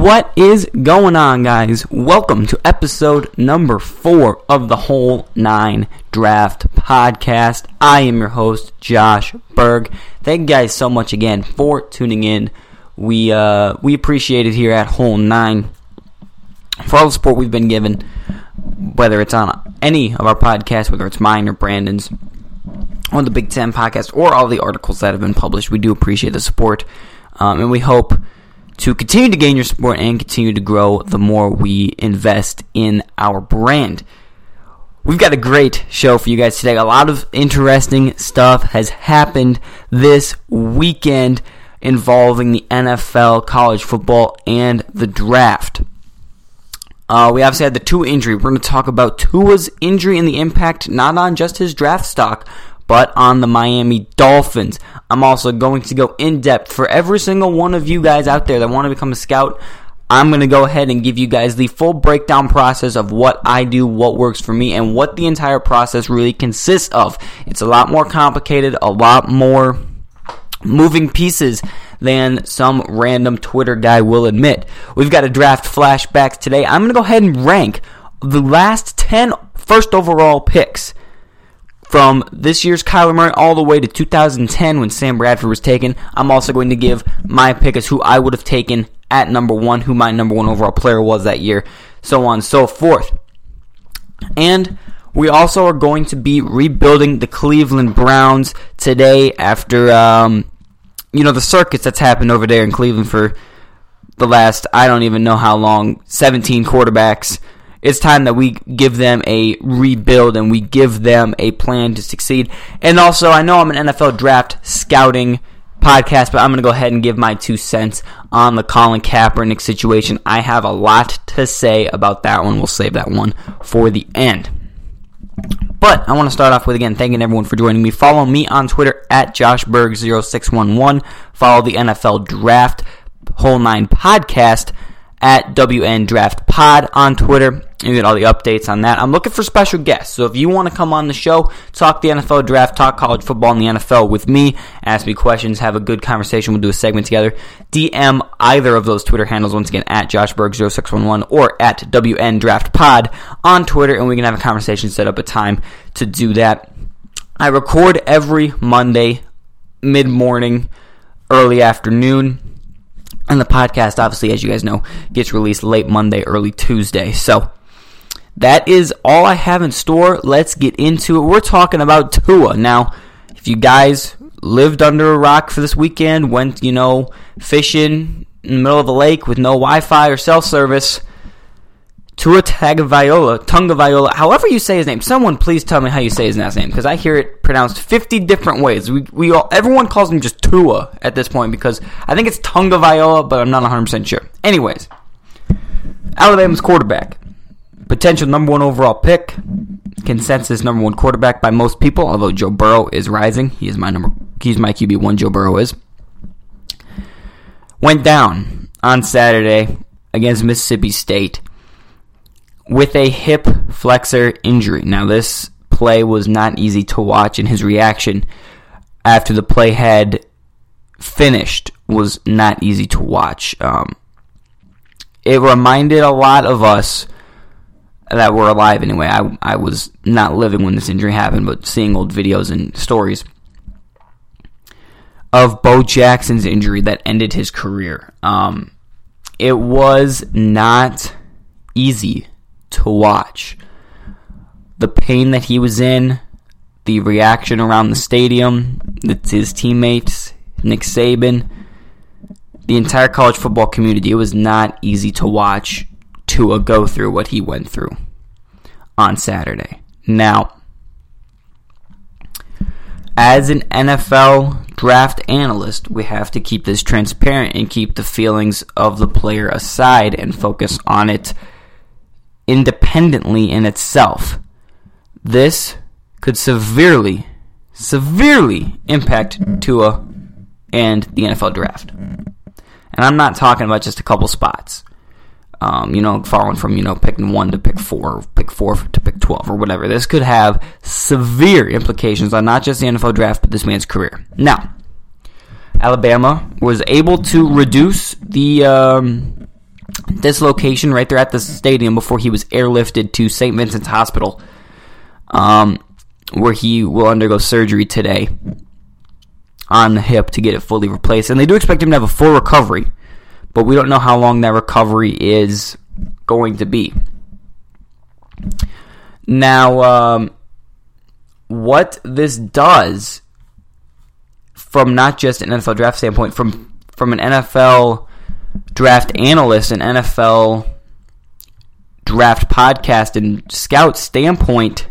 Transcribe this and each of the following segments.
What is going on, guys? Welcome to episode number four of the Whole Nine Draft Podcast. I am your host, Josh Berg. Thank you guys so much again for tuning in. We uh, we appreciate it here at Whole Nine for all the support we've been given, whether it's on any of our podcasts, whether it's mine or Brandon's, or the Big Ten podcast, or all the articles that have been published. We do appreciate the support, um, and we hope to continue to gain your support and continue to grow the more we invest in our brand. We've got a great show for you guys today. A lot of interesting stuff has happened this weekend involving the NFL, college football, and the draft. Uh, we obviously had the Tua injury. We're going to talk about Tua's injury and the impact not on just his draft stock, but on the Miami Dolphins. I'm also going to go in depth for every single one of you guys out there that want to become a scout. I'm going to go ahead and give you guys the full breakdown process of what I do, what works for me, and what the entire process really consists of. It's a lot more complicated, a lot more moving pieces than some random Twitter guy will admit. We've got a draft flashbacks today. I'm going to go ahead and rank the last 10 first overall picks from this year's Kyler Murray all the way to 2010 when Sam Bradford was taken. I'm also going to give my pick as who I would have taken at number one, who my number one overall player was that year, so on and so forth. And we also are going to be rebuilding the Cleveland Browns today after, um, you know, the circus that's happened over there in Cleveland for the last, I don't even know how long, 17 quarterbacks it's time that we give them a rebuild and we give them a plan to succeed. And also, I know I'm an NFL draft scouting podcast, but I'm going to go ahead and give my two cents on the Colin Kaepernick situation. I have a lot to say about that one. We'll save that one for the end. But I want to start off with again thanking everyone for joining me. Follow me on Twitter at JoshBerg0611. Follow the NFL Draft Whole Nine Podcast at WN Draft Pod on Twitter. You get all the updates on that. I'm looking for special guests. So if you want to come on the show, talk the NFL draft, talk college football and the NFL with me, ask me questions, have a good conversation, we'll do a segment together. DM either of those Twitter handles once again at JoshBerg0611 or at WN Draft Pod on Twitter, and we can have a conversation, set up a time to do that. I record every Monday, mid morning, early afternoon. And the podcast, obviously, as you guys know, gets released late Monday, early Tuesday. So that is all I have in store. Let's get into it. We're talking about Tua. Now, if you guys lived under a rock for this weekend, went, you know, fishing in the middle of the lake with no Wi Fi or cell service, Tua Tagovailoa, Tungavailoa, however you say his name. Someone please tell me how you say his last name because I hear it pronounced 50 different ways. We, we all, everyone calls him just Tua at this point because I think it's Tungavailoa, but I'm not 100% sure. Anyways, Alabama's quarterback potential number one overall pick, consensus number one quarterback by most people. Although Joe Burrow is rising, he is my number. He's my QB one. Joe Burrow is went down on Saturday against Mississippi State with a hip flexor injury. Now this play was not easy to watch, and his reaction after the play had finished was not easy to watch. Um, it reminded a lot of us that were alive anyway. I, I was not living when this injury happened, but seeing old videos and stories of Bo Jackson's injury that ended his career. Um, it was not easy to watch. The pain that he was in, the reaction around the stadium, his teammates, Nick Saban, the entire college football community, it was not easy to watch Tua go through what he went through on Saturday. Now, as an NFL draft analyst, we have to keep this transparent and keep the feelings of the player aside and focus on it independently in itself. This could severely, severely impact Tua and the NFL draft. And I'm not talking about just a couple spots um, you know, falling from, you know, picking one to pick four, pick four to pick 12 or whatever. This could have severe implications on not just the NFL draft, but this man's career. Now, Alabama was able to reduce the, um, dislocation right there at the stadium before he was airlifted to St. Vincent's Hospital, um, where he will undergo surgery today on the hip to get it fully replaced. And they do expect him to have a full recovery, but we don't know how long that recovery is going to be. Now, um, what this does from not just an NFL draft standpoint, from from an NFL draft analyst, and NFL draft podcast and scout standpoint,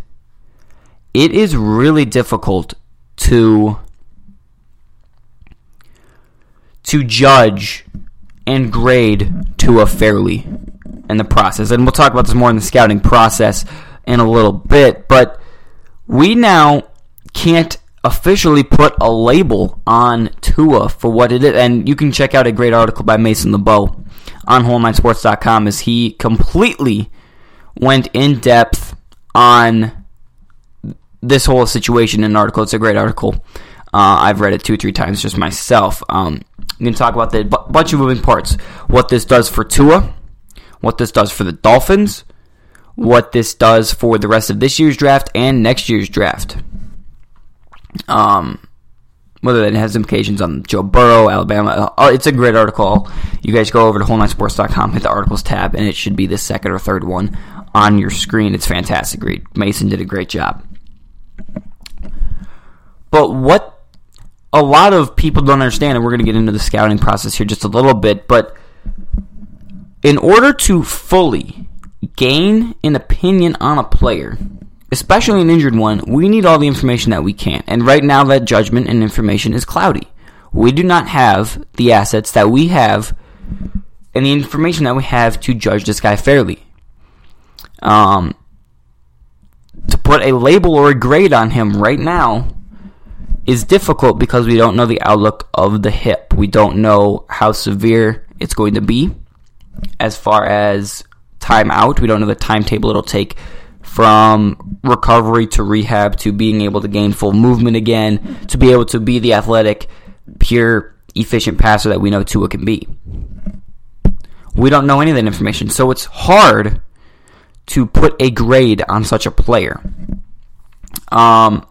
it is really difficult to to judge and grade Tua fairly in the process. And we'll talk about this more in the scouting process in a little bit, but we now can't officially put a label on Tua for what it is. And you can check out a great article by Mason LeBeau on whole9sports.com as he completely went in depth on this whole situation in an article. It's a great article. Uh, I've read it two or three times just myself. Um, we can talk about the b- bunch of moving parts. What this does for Tua, what this does for the Dolphins, what this does for the rest of this year's draft and next year's draft. Um, whether that has implications on Joe Burrow, Alabama. Uh, it's a great article. You guys go over to whole9sports.com, hit the articles tab, and it should be the second or third one on your screen. It's fantastic. Read. Mason did a great job. But what a lot of people don't understand, and we're going to get into the scouting process here just a little bit, but in order to fully gain an opinion on a player, especially an injured one, we need all the information that we can. And right now, that judgment and information is cloudy. We do not have the assets that we have and the information that we have to judge this guy fairly. Um, to put a label or a grade on him right now is difficult because we don't know the outlook of the hip. We don't know how severe it's going to be as far as time out. We don't know the timetable it'll take from recovery to rehab to being able to gain full movement again, to be able to be the athletic, pure, efficient passer that we know Tua can be. We don't know any of that information, so it's hard to put a grade on such a player. Um,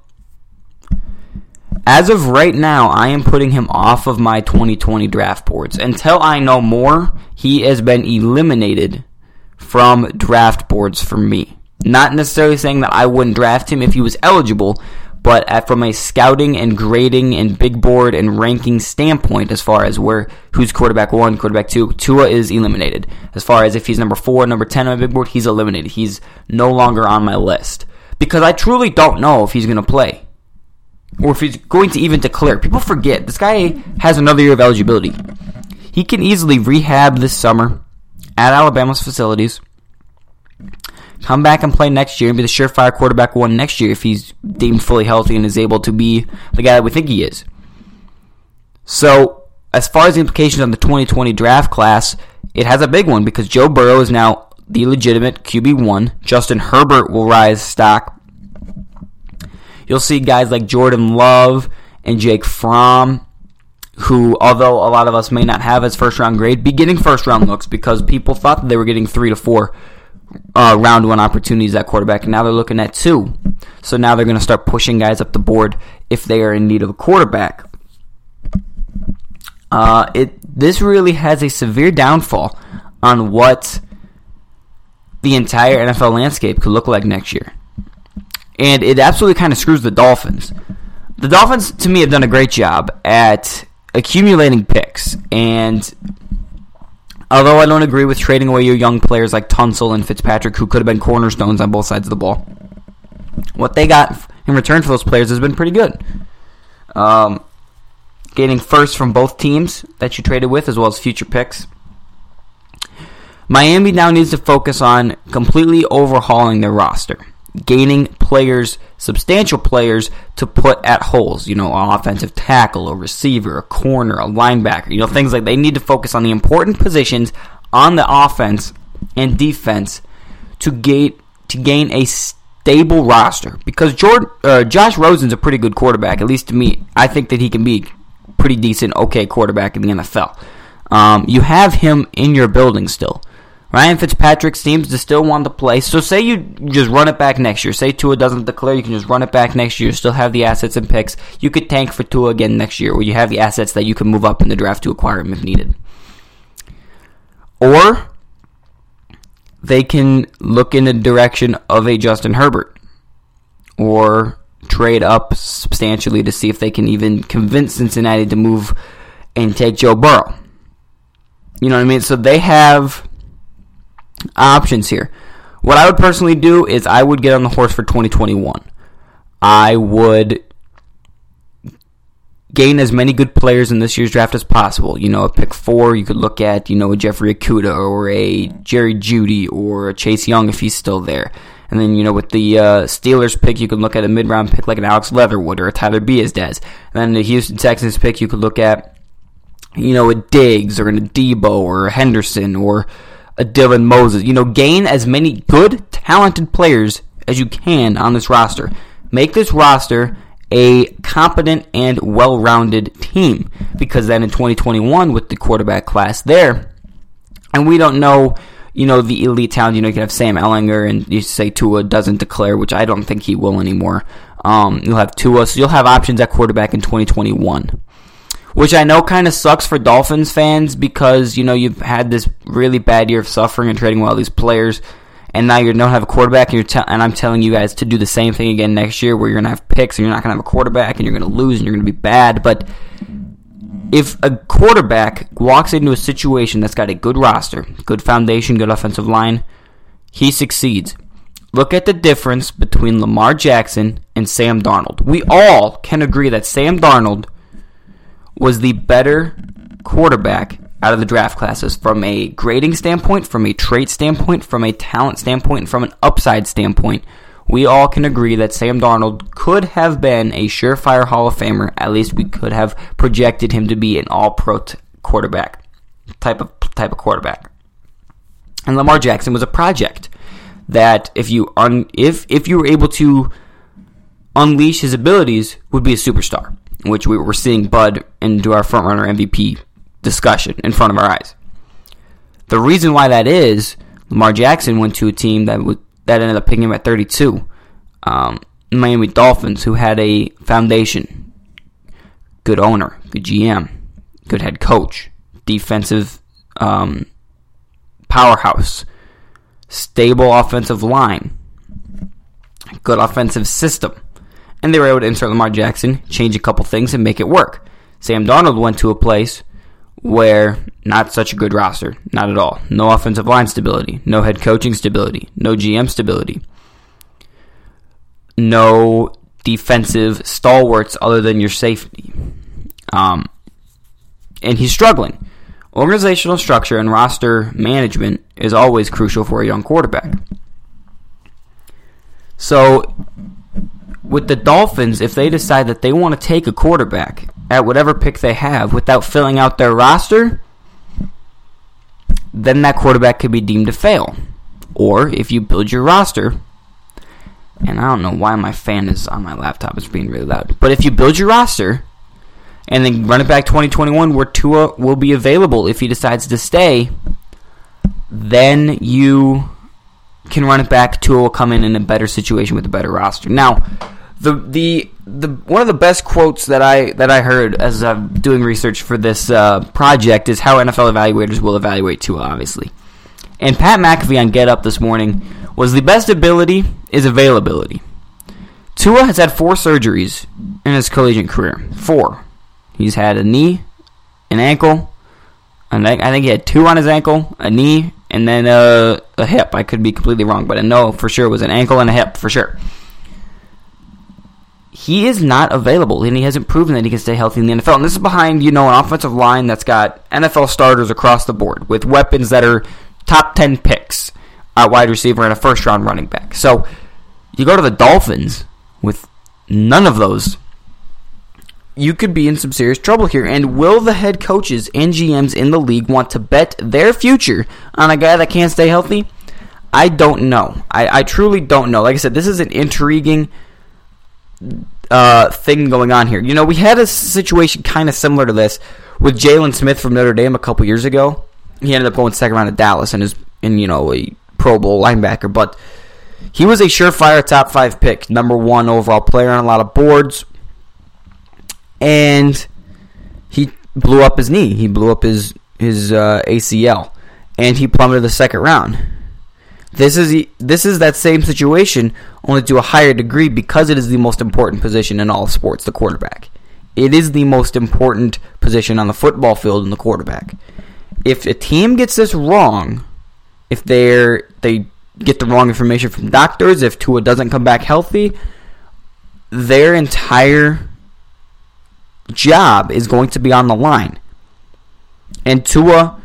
as of right now, I am putting him off of my 2020 draft boards. Until I know more, he has been eliminated from draft boards for me. Not necessarily saying that I wouldn't draft him if he was eligible, but at, from a scouting and grading and big board and ranking standpoint, as far as where who's quarterback one, quarterback two, Tua is eliminated. As far as if he's number four, number ten on my big board, he's eliminated. He's no longer on my list because I truly don't know if he's going to play or if he's going to even declare. People forget this guy has another year of eligibility. He can easily rehab this summer at Alabama's facilities come back and play next year and be the surefire quarterback one next year if he's deemed fully healthy and is able to be the guy that we think he is. So, as far as the implications on the 2020 draft class, it has a big one because Joe Burrow is now the legitimate QB1. Justin Herbert will rise stock. You'll see guys like Jordan Love and Jake Fromm, who, although a lot of us may not have as first round grade, be getting first round looks because people thought that they were getting three to four uh, round one opportunities at quarterback, and now they're looking at two. So now they're going to start pushing guys up the board if they are in need of a quarterback. Uh, it this really has a severe downfall on what the entire NFL landscape could look like next year, and it absolutely kind of screws the Dolphins. The Dolphins, to me, have done a great job at accumulating picks and Although I don't agree with trading away your young players like Tunsil and Fitzpatrick, who could have been cornerstones on both sides of the ball, what they got in return for those players has been pretty good. Um, getting first from both teams that you traded with, as well as future picks. Miami now needs to focus on completely overhauling their roster gaining players, substantial players, to put at holes. You know, an offensive tackle, a receiver, a corner, a linebacker. You know, things like they need to focus on the important positions on the offense and defense to gain to gain a stable roster. Because Jordan, uh, Josh Rosen's a pretty good quarterback, at least to me. I think that he can be pretty decent, okay quarterback in the NFL. Um, you have him in your building still. Ryan Fitzpatrick seems to still want to play. So say you just run it back next year. Say Tua doesn't declare, you can just run it back next year. Still have the assets and picks. You could tank for Tua again next year, where you have the assets that you can move up in the draft to acquire him if needed. Or they can look in the direction of a Justin Herbert, or trade up substantially to see if they can even convince Cincinnati to move and take Joe Burrow. You know what I mean? So they have options here. What I would personally do is I would get on the horse for 2021. I would gain as many good players in this year's draft as possible. You know, a pick four, you could look at, you know, a Jeffrey Okudah or a Jerry Jeudy or a Chase Young if he's still there. And then, you know, with the uh, Steelers pick, you could look at a mid round pick like an Alex Leatherwood or a Tyler Biadasz. And then the Houston Texans pick, you could look at, you know, a Diggs or a Deebo or a Henderson or a Dylan Moses. You know, gain as many good, talented players as you can on this roster. Make this roster a competent and well rounded team. Because then in 2021, with the quarterback class there, and we don't know, you know, the elite talent, you know, you can have Sam Ehlinger and you say Tua doesn't declare, which I don't think he will anymore. Um, you'll have Tua, so you'll have options at quarterback in 2021 which I know kind of sucks for Dolphins fans because you know you've had this really bad year of suffering and trading all these players, and now you don't have a quarterback, and you're te- and I'm telling you guys to do the same thing again next year, where you're gonna have picks and you're not gonna have a quarterback, and you're gonna lose and you're gonna be bad. But if a quarterback walks into a situation that's got a good roster, good foundation, good offensive line, he succeeds. Look at the difference between Lamar Jackson and Sam Darnold. We all can agree that Sam Darnold was the better quarterback out of the draft classes from a grading standpoint, from a trait standpoint, from a talent standpoint, and from an upside standpoint. We all can agree that Sam Darnold could have been a surefire Hall of Famer. At least we could have projected him to be an all-pro t- quarterback type of type of quarterback. And Lamar Jackson was a project that if you un, if if you were able to unleash his abilities would be a superstar which we were seeing Bud do our frontrunner MVP discussion in front of our eyes. The reason why that is, Lamar Jackson went to a team that that ended up picking him at 32, um, Miami Dolphins, who had a foundation, good owner, good GM, good head coach, defensive um, powerhouse, stable offensive line, good offensive system and they were able to insert Lamar Jackson, change a couple things, and make it work. Sam Darnold went to a place where not such a good roster, not at all. No offensive line stability, no head coaching stability, no GM stability, no defensive stalwarts other than your safety. Um, and he's struggling. Organizational structure and roster management is always crucial for a young quarterback. So with the Dolphins, if they decide that they want to take a quarterback at whatever pick they have without filling out their roster, then that quarterback could be deemed to fail. Or if you build your roster, and I don't know why my fan is on my laptop is being really loud, but if you build your roster and then run it back 2021 where Tua will be available if he decides to stay, then you can run it back. Tua will come in in a better situation with a better roster. Now, the the the one of the best quotes that I that I heard as I'm doing research for this uh, project is how NFL evaluators will evaluate Tua, obviously. And Pat McAfee on Get Up this morning was the best ability is availability. Tua has had four surgeries in his collegiate career. Four. He's had a knee, an ankle, and I think he had two on his ankle, a knee, and then a, a hip. I could be completely wrong, but I know for sure it was an ankle and a hip for sure he is not available, and he hasn't proven that he can stay healthy in the NFL. And this is behind, you know, an offensive line that's got NFL starters across the board with weapons that are top 10 picks at wide receiver and a first round running back. So you go to the Dolphins with none of those. You could be in some serious trouble here. And will the head coaches and GMs in the league want to bet their future on a guy that can't stay healthy? I don't know. I, I truly don't know. Like I said, this is an intriguing uh, thing going on here. You know, we had a situation kind of similar to this with Jaylon Smith from Notre Dame a couple years ago. He ended up going second round of Dallas and is in you know a Pro Bowl linebacker, but he was a surefire top five pick, number one overall player on a lot of boards, and he blew up his knee. He blew up his his uh, ACL, and he plummeted the second round. This is this is that same situation, only to a higher degree because it is the most important position in all sports, the quarterback. It is the most important position on the football field in the quarterback. If a team gets this wrong, if they're they get the wrong information from doctors, if Tua doesn't come back healthy, their entire job is going to be on the line. And Tua,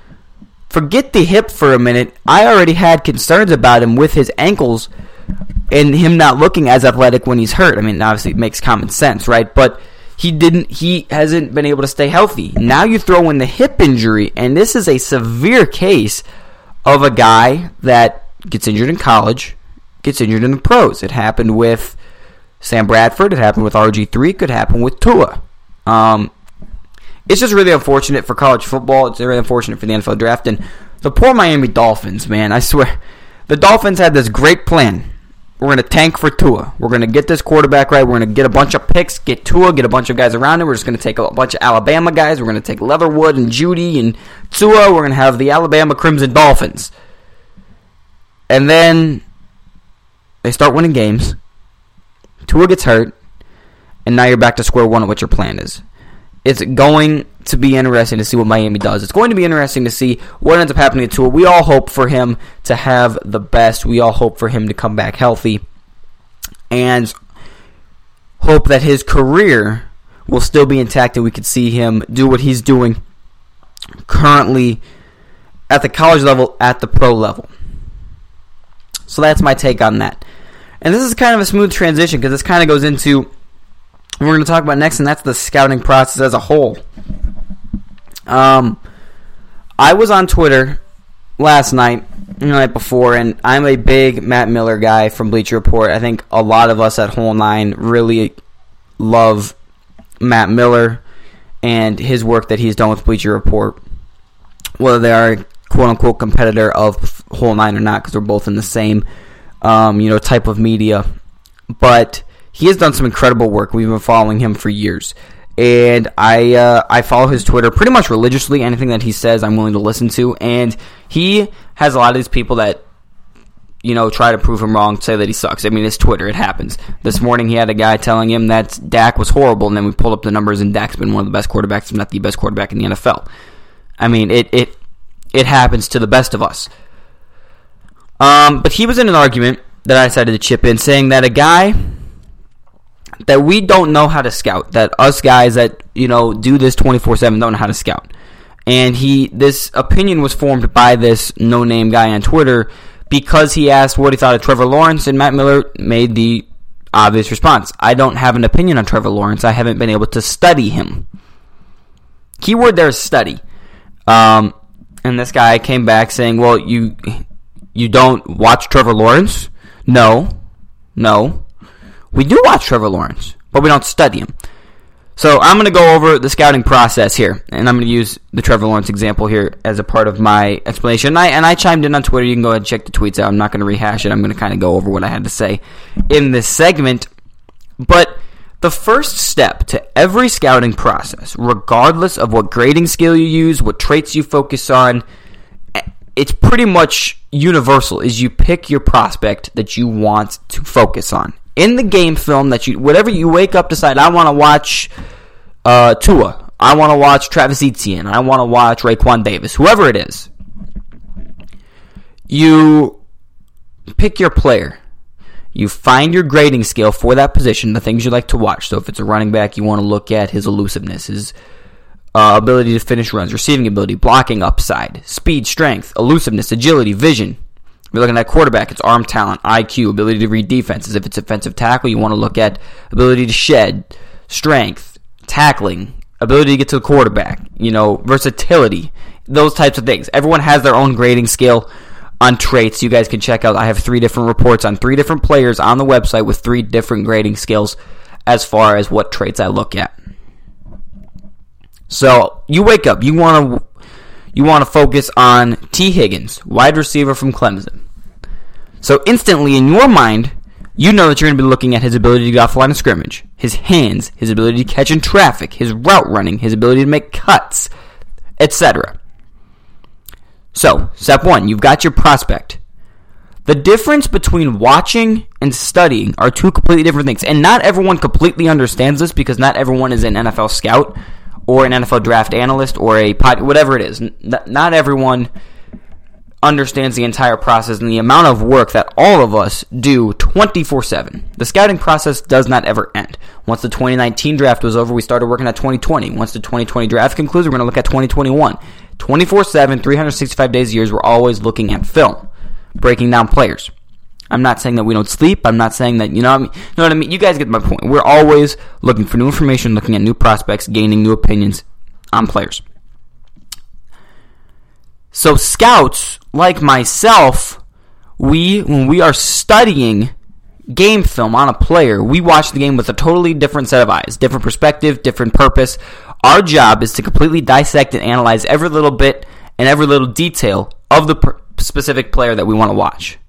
forget the hip for a minute. I already had concerns about him with his ankles and him not looking as athletic when he's hurt. I mean, obviously it makes common sense, right? But he didn't he hasn't been able to stay healthy. Now you throw in the hip injury and this is a severe case of a guy that gets injured in college, gets injured in the pros. It happened with Sam Bradford, it happened with RG3, it could happen with Tua. Um, it's just really unfortunate for college football. It's really unfortunate for the NFL draft. And the poor Miami Dolphins, man, I swear. The Dolphins had this great plan. We're going to tank for Tua. We're going to get this quarterback right. We're going to get a bunch of picks, get Tua, get a bunch of guys around him. We're just going to take a bunch of Alabama guys. We're going to take Leatherwood and Jeudy and Tua. We're going to have the Alabama Crimson Dolphins. And then they start winning games. Tua gets hurt. And now you're back to square one of what your plan is it's going to be interesting to see what Miami does. It's going to be interesting to see what ends up happening to it. We all hope for him to have the best. We all hope for him to come back healthy. And hope that his career will still be intact and we could see him do what he's doing currently at the college level, at the pro level. So that's my take on that. And this is kind of a smooth transition because this kind of goes into we're going to talk about next, and that's the scouting process as a whole. Um, I was on Twitter last night, the night before, and I'm a big Matt Miller guy from Bleacher Report. I think a lot of us at Whole Nine really love Matt Miller and his work that he's done with Bleacher Report, whether they are quote unquote competitor of Whole Nine or not, because they're both in the same um, you know type of media, but he has done some incredible work. We've been following him for years. And I uh, I follow his Twitter pretty much religiously. Anything that he says, I'm willing to listen to. And he has a lot of these people that you know, try to prove him wrong, say that he sucks. I mean, it's Twitter. It happens. This morning, he had a guy telling him that Dak was horrible, and then we pulled up the numbers, and Dak's been one of the best quarterbacks, if not the best quarterback in the NFL. I mean, it it it happens to the best of us. Um, but he was in an argument that I decided to chip in, saying that a guy that we don't know how to scout. That us guys that you know do this twenty four seven don't know how to scout. And he, this opinion was formed by this no name guy on Twitter because he asked what he thought of Trevor Lawrence, and Matt Miller made the obvious response: I don't have an opinion on Trevor Lawrence. I haven't been able to study him. Keyword there is study. Um, and this guy came back saying, "Well, you you don't watch Trevor Lawrence? No, no. We do watch Trevor Lawrence, but we don't study him. So I'm going to go over the scouting process here, and I'm going to use the Trevor Lawrence example here as a part of my explanation. And I, and I chimed in on Twitter. You can go ahead and check the tweets out. I'm not going to rehash it. I'm going to kind of go over what I had to say in this segment. But the first step to every scouting process, regardless of what grading scale you use, what traits you focus on, it's pretty much universal is you pick your prospect that you want to focus on in the game film that you whatever you wake up decide I want to watch uh, Tua, I want to watch Travis Etienne, I want to watch Raekwon Davis, whoever it is. You pick your player. You find your grading scale for that position, the things you like to watch. So if it's a running back, you want to look at his elusiveness, his uh, ability to finish runs, receiving ability, blocking upside, speed, strength, elusiveness, agility, vision, you're looking at quarterback, it's arm talent, IQ, ability to read defenses. If it's offensive tackle, you want to look at ability to shed, strength, tackling, ability to get to the quarterback, you know, versatility, those types of things. Everyone has their own grading scale on traits. You guys can check out. I have three different reports on three different players on the website with three different grading scales as far as what traits I look at. So you wake up, you want to you want to focus on Tee Higgins, wide receiver from Clemson. So instantly in your mind, you know that you're going to be looking at his ability to get off the line of scrimmage, his hands, his ability to catch in traffic, his route running, his ability to make cuts, etc. So, step one, you've got your prospect. The difference between watching and studying are two completely different things. And not everyone completely understands this because not everyone is an NFL scout or an NFL draft analyst or a pod, whatever it is. Not everyone understands the entire process and the amount of work that all of us do 24 7. The scouting process does not ever end. Once the 2019 draft was over, we started working at 2020. Once the 2020 draft concludes, we're going to look at 2021. 24 7, 365 days a year, we're always looking at film breaking down players. I'm not saying that we don't sleep. I'm not saying that you know. What I mean, you know what I mean. You guys get my point. We're always looking for new information, looking at new prospects, gaining new opinions on players. So scouts like myself, we when we are studying game film on a player, we watch the game with a totally different set of eyes, different perspective, different purpose. Our job is to completely dissect and analyze every little bit and every little detail of the per- specific player that we want to watch.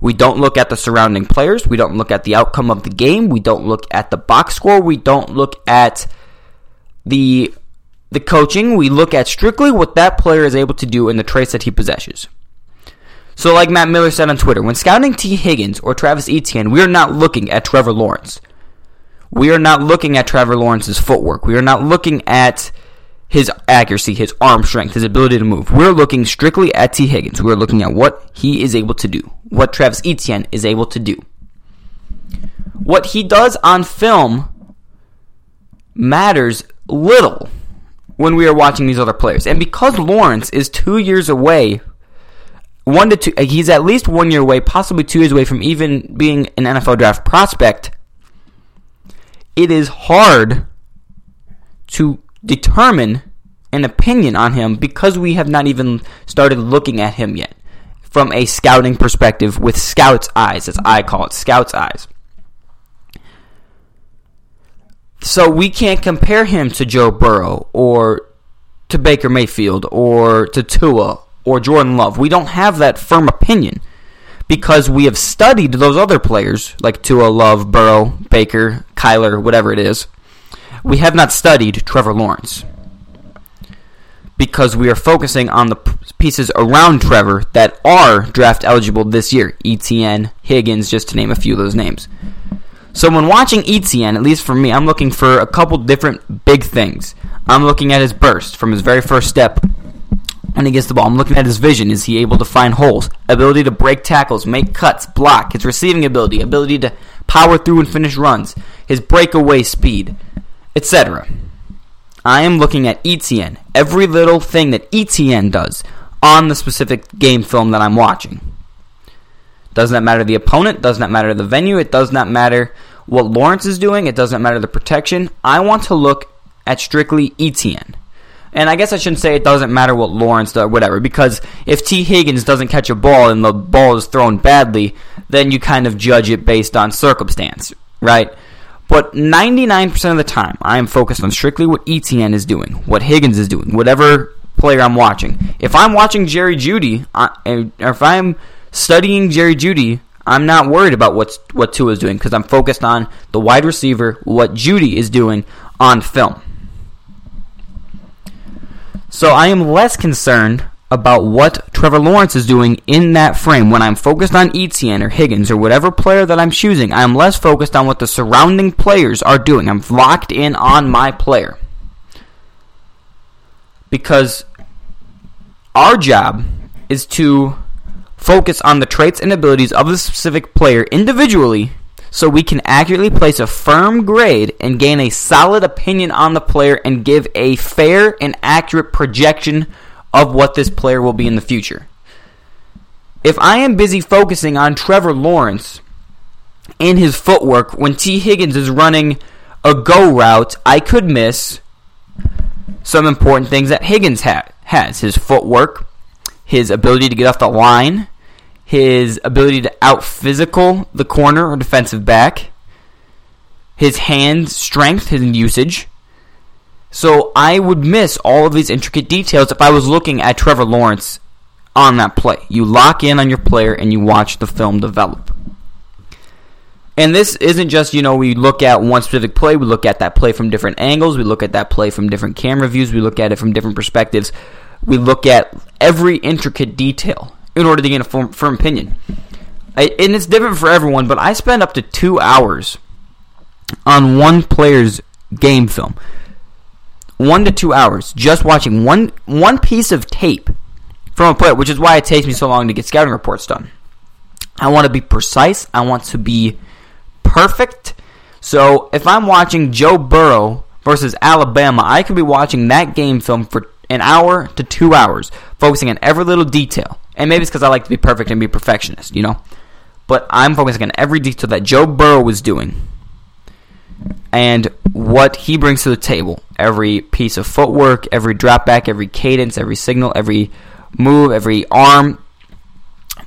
We don't look at the surrounding players. We don't look at the outcome of the game. We don't look at the box score. We don't look at the the coaching. We look at strictly what that player is able to do and the traits that he possesses. So, like Matt Miller said on Twitter, when scouting Tee Higgins or Travis Etienne, we are not looking at Trevor Lawrence. We are not looking at Trevor Lawrence's footwork. We are not looking at his accuracy, his arm strength, his ability to move. We're looking strictly at T. Higgins. We're looking at what he is able to do, what Travis Etienne is able to do. What he does on film matters little when we are watching these other players. And because Lawrence is two years away, one to two, uh, he's at least one year away, possibly two years away from even being an NFL draft prospect. It is hard to determine an opinion on him because we have not even started looking at him yet from a scouting perspective with scout's eyes, as I call it, scout's eyes. So we can't compare him to Joe Burrow or to Baker Mayfield or to Tua or Jordan Love. We don't have that firm opinion because we have studied those other players like Tua, Love, Burrow, Baker, Kyler, whatever it is we have not studied Trevor Lawrence because we are focusing on the pieces around Trevor that are draft eligible this year. Etienne, Higgins, just to name a few of those names. So when watching Etienne, at least for me, I'm looking for a couple different big things. I'm looking at his burst from his very first step when he gets the ball. I'm looking at his vision. Is he able to find holes? Ability to break tackles, make cuts, block, his receiving ability, ability to power through and finish runs, his breakaway speed etc. I am looking at Etienne, every little thing that Etienne does on the specific game film that I'm watching. Does not matter the opponent, does not matter the venue, it does not matter what Lawrence is doing, it doesn't matter the protection. I want to look at strictly Etienne. And I guess I shouldn't say it doesn't matter what Lawrence does, whatever, because if Tee Higgins doesn't catch a ball and the ball is thrown badly, then you kind of judge it based on circumstance, right? But 99% of the time, I am focused on strictly what Etienne is doing, what Higgins is doing, whatever player I'm watching. If I'm watching Jerry Jeudy, or if I'm studying Jerry Jeudy, I'm not worried about what's, what Tua is doing because I'm focused on the wide receiver, what Jeudy is doing on film. So I am less concerned about what Trevor Lawrence is doing in that frame. When I'm focused on Etienne or Higgins or whatever player that I'm choosing, I'm less focused on what the surrounding players are doing. I'm locked in on my player. Because our job is to focus on the traits and abilities of the specific player individually so we can accurately place a firm grade and gain a solid opinion on the player and give a fair and accurate projection of what this player will be in the future. If I am busy focusing on Trevor Lawrence and his footwork when Tee Higgins is running a go route, I could miss some important things that Higgins ha- has his footwork, his ability to get off the line, his ability to out physical the corner or defensive back, his hand strength, his usage, So I would miss all of these intricate details if I was looking at Trevor Lawrence on that play. You lock in on your player and you watch the film develop. And this isn't just, you know, we look at one specific play, we look at that play from different angles, we look at that play from different camera views, we look at it from different perspectives. We look at every intricate detail in order to gain a firm, firm opinion. I, and it's different for everyone, but I spend up to two hours on one player's game film. One to two hours just watching one one piece of tape from a player, which is why it takes me so long to get scouting reports done. I want to be precise. I want to be perfect. So if I'm watching Joe Burrow versus Alabama, I could be watching that game film for an hour to two hours, focusing on every little detail. And maybe it's because I like to be perfect and be perfectionist, you know? But I'm focusing on every detail that Joe Burrow was doing and what he brings to the table. Every piece of footwork, every drop back, every cadence, every signal, every move, every arm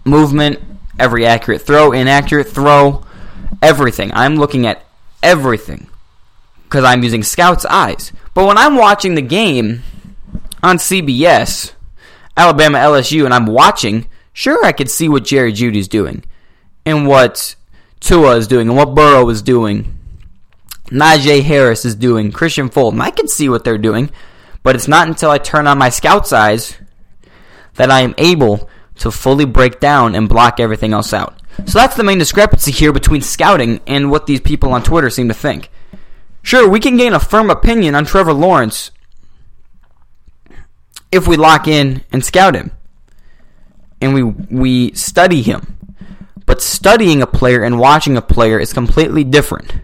movement, every accurate throw, inaccurate throw, everything. I'm looking at everything because I'm using scout's eyes. But when I'm watching the game on CBS, Alabama LSU, and I'm watching, sure I could see what Jerry Jeudy's doing and what Tua is doing and what Burrow is doing. Najee Harris is doing, Kristian Fulton. I can see what they're doing, but it's not until I turn on my scout's eyes that I am able to fully break down and block everything else out. So that's the main discrepancy here between scouting and what these people on Twitter seem to think. Sure, we can gain a firm opinion on Trevor Lawrence if we lock in and scout him and we we study him. But studying a player and watching a player is completely different.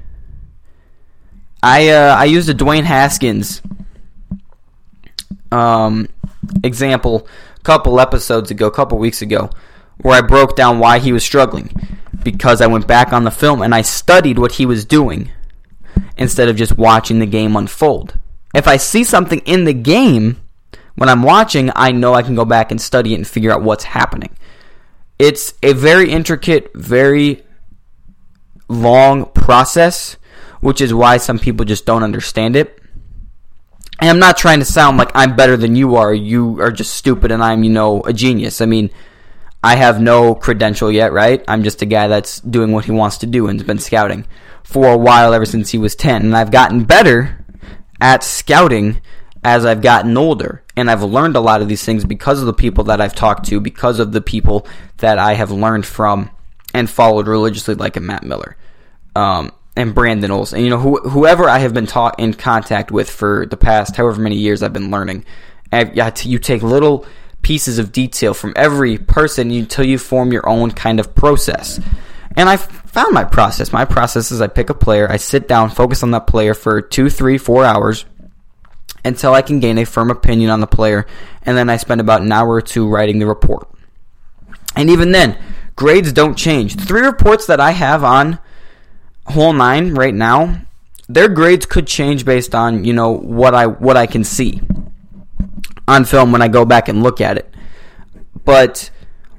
I uh, I used a Dwayne Haskins um, example a couple episodes ago, a couple weeks ago, where I broke down why he was struggling because I went back on the film and I studied what he was doing instead of just watching the game unfold. If I see something in the game when I'm watching, I know I can go back and study it and figure out what's happening. It's a very intricate, very long process, which is why some people just don't understand it. And I'm not trying to sound like I'm better than you are. You are just stupid and I'm, you know, a genius. I mean, I have no credential yet, right? I'm just a guy that's doing what he wants to do and's been scouting for a while ever since he was 10. And I've gotten better at scouting as I've gotten older. And I've learned a lot of these things because of the people that I've talked to, because of the people that I have learned from and followed religiously, like a Matt Miller um, and Brandon Olson. And, you know, who, whoever I have been taught in contact with for the past however many years I've been learning. you take little pieces of detail from every person until you form your own kind of process. And I found my process. My process is I pick a player, I sit down, focus on that player for two, three, four hours until I can gain a firm opinion on the player, and then I spend about an hour or two writing the report. And even then, grades don't change. Three reports that I have on Whole 9 right now, their grades could change based on, you know, what I what I can see on film when I go back and look at it. But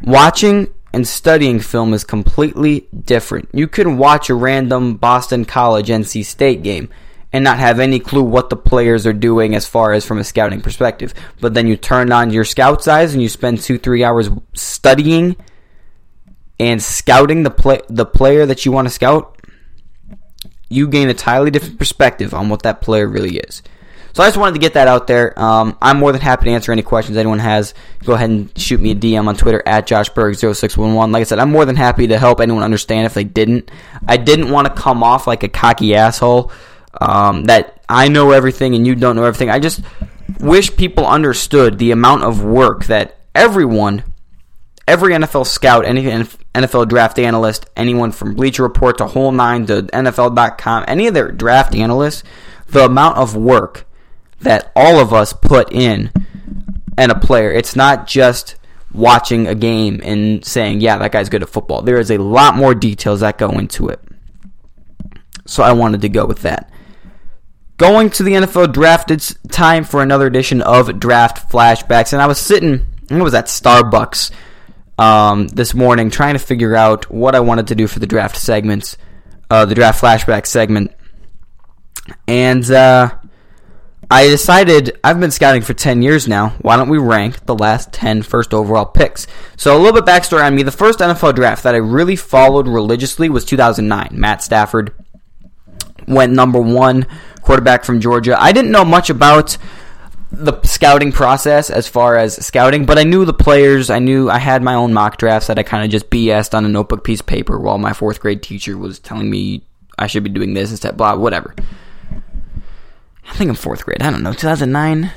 watching and studying film is completely different. You can watch a random Boston College NC State game and not have any clue what the players are doing as far as from a scouting perspective. But then you turn on your scout's eyes and you spend two, three hours studying and scouting the play the player that you want to scout. You gain a entirely different perspective on what that player really is. So I just wanted to get that out there. Um, I'm more than happy to answer any questions anyone has. Go ahead and shoot me a DM on Twitter at JoshBerg0611. Like I said, I'm more than happy to help anyone understand if they didn't. I didn't want to come off like a cocky asshole um, that I know everything and you don't know everything. I just wish people understood the amount of work that everyone, every NFL scout, any NFL draft analyst, anyone from Bleacher Report to Whole 9 to NFL.com, any of their draft analysts, the amount of work that all of us put in and a player. It's not just watching a game and saying, yeah, that guy's good at football. There is a lot more details that go into it. So I wanted to go with that. Going to the NFL draft, it's time for another edition of Draft Flashbacks. And I was sitting, I was at Starbucks um, this morning trying to figure out what I wanted to do for the draft segments, uh, the draft flashback segment. And uh, I decided I've been scouting for 10 years now. Why don't we rank the last 10 first overall picks? So, a little bit backstory on me. The first NFL draft that I really followed religiously was 2009. Matt Stafford went number one, quarterback from Georgia. I didn't know much about the scouting process as far as scouting, but I knew the players. I knew I had my own mock drafts that I kind of just BS'd on a notebook piece of paper while my fourth grade teacher was telling me I should be doing this instead, blah, whatever. I think I'm fourth grade. I don't know. 2009,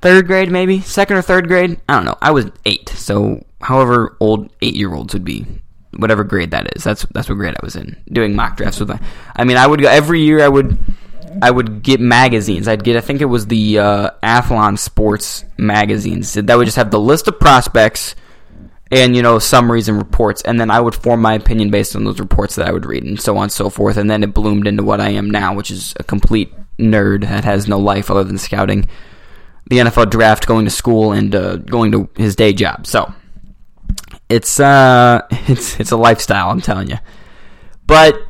third grade maybe, second or third grade. I don't know. I was eight, so however old eight year olds would be, whatever grade that is. That's that's what grade I was in. Doing mock drafts with my. I mean, I would go every year. I would. I would get magazines. I'd get, I think it was the uh, Athlon Sports magazines that would just have the list of prospects and you know summaries and reports, and then I would form my opinion based on those reports that I would read, and so on and so forth. And then it bloomed into what I am now, which is a complete nerd that has no life other than scouting the NFL draft, going to school, and uh, going to his day job. So it's uh, it's it's a lifestyle, I'm telling you. But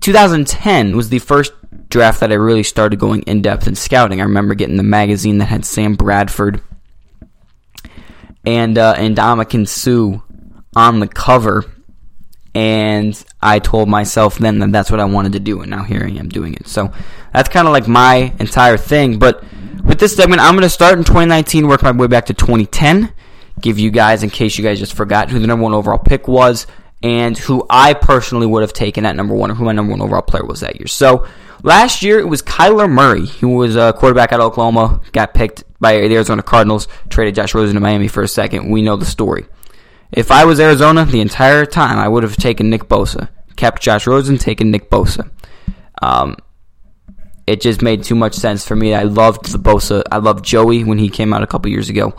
2010 was the first draft that I really started going in depth in scouting. I remember getting the magazine that had Sam Bradford and uh, and Ndamukong Suh on the cover and I told myself then that that's what I wanted to do, and now here I am doing it. So that's kind of like my entire thing. But with this segment, I'm going to start in 2019, work my way back to 2010, give you guys, in case you guys just forgot, who the number one overall pick was, and who I personally would have taken at number one, or who my number one overall player was that year. So last year, it was Kyler Murray, who was a quarterback at Oklahoma, got picked by the Arizona Cardinals, traded Josh Rosen to Miami for a second. We know the story. If I was Arizona the entire time, I would have taken Nick Bosa, kept Josh Rosen, taken Nick Bosa. Um, it just made too much sense for me. I loved the Bosa. I loved Joey when he came out a couple years ago.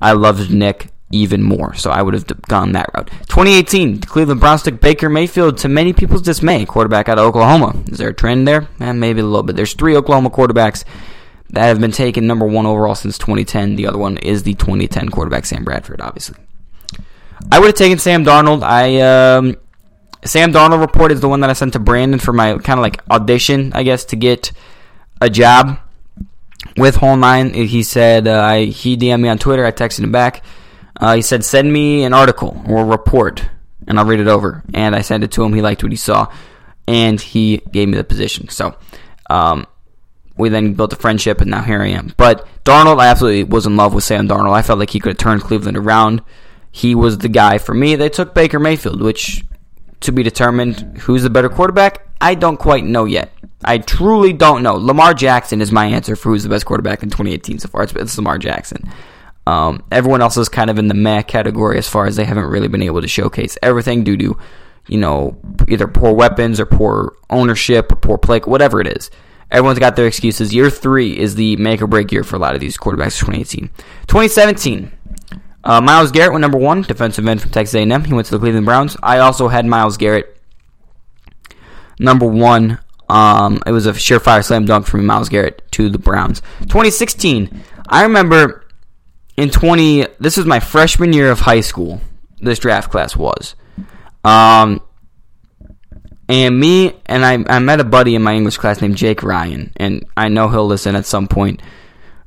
I loved Nick even more, so I would have gone that route. 2018, Cleveland Browns took Baker Mayfield to many people's dismay, quarterback out of Oklahoma. Is there a trend there? Eh, maybe a little bit. There's three Oklahoma quarterbacks that have been taken number one overall since 2010. The other one is the 2010 quarterback Sam Bradford, obviously. I would have taken Sam Darnold. I um, Sam Darnold report is the one that I sent to Brandon for my kind of like audition, I guess, to get a job with Whole Nine. He said uh, I he DM'd me on Twitter. I texted him back. Uh, he said send me an article or report, and I'll read it over. And I sent it to him. He liked what he saw, and he gave me the position. So. Um, we then built a friendship, and now here I am. But Darnold, I absolutely was in love with Sam Darnold. I felt like he could have turned Cleveland around he was the guy for me. They took Baker Mayfield, which to be determined who's the better quarterback, I don't quite know yet. I truly don't know. Lamar Jackson is my answer for who's the best quarterback in 2018 so far. It's, it's Lamar Jackson. Um, everyone else is kind of in the meh category as far as they haven't really been able to showcase everything due to, you know, either poor weapons or poor ownership or poor play, whatever it is. Everyone's got their excuses. Year three is the make or break year for a lot of these quarterbacks. 2018, 2017. Uh, Myles Garrett went number one, defensive end from Texas A&M. He went to the Cleveland Browns. I also had Myles Garrett number one. Um, it was a surefire slam dunk from Myles Garrett to the Browns. 2016. I remember in 20. This was my freshman year of high school. This draft class was. Um, and me and I, I met a buddy in my English class named Jake Ryan, and I know he'll listen at some point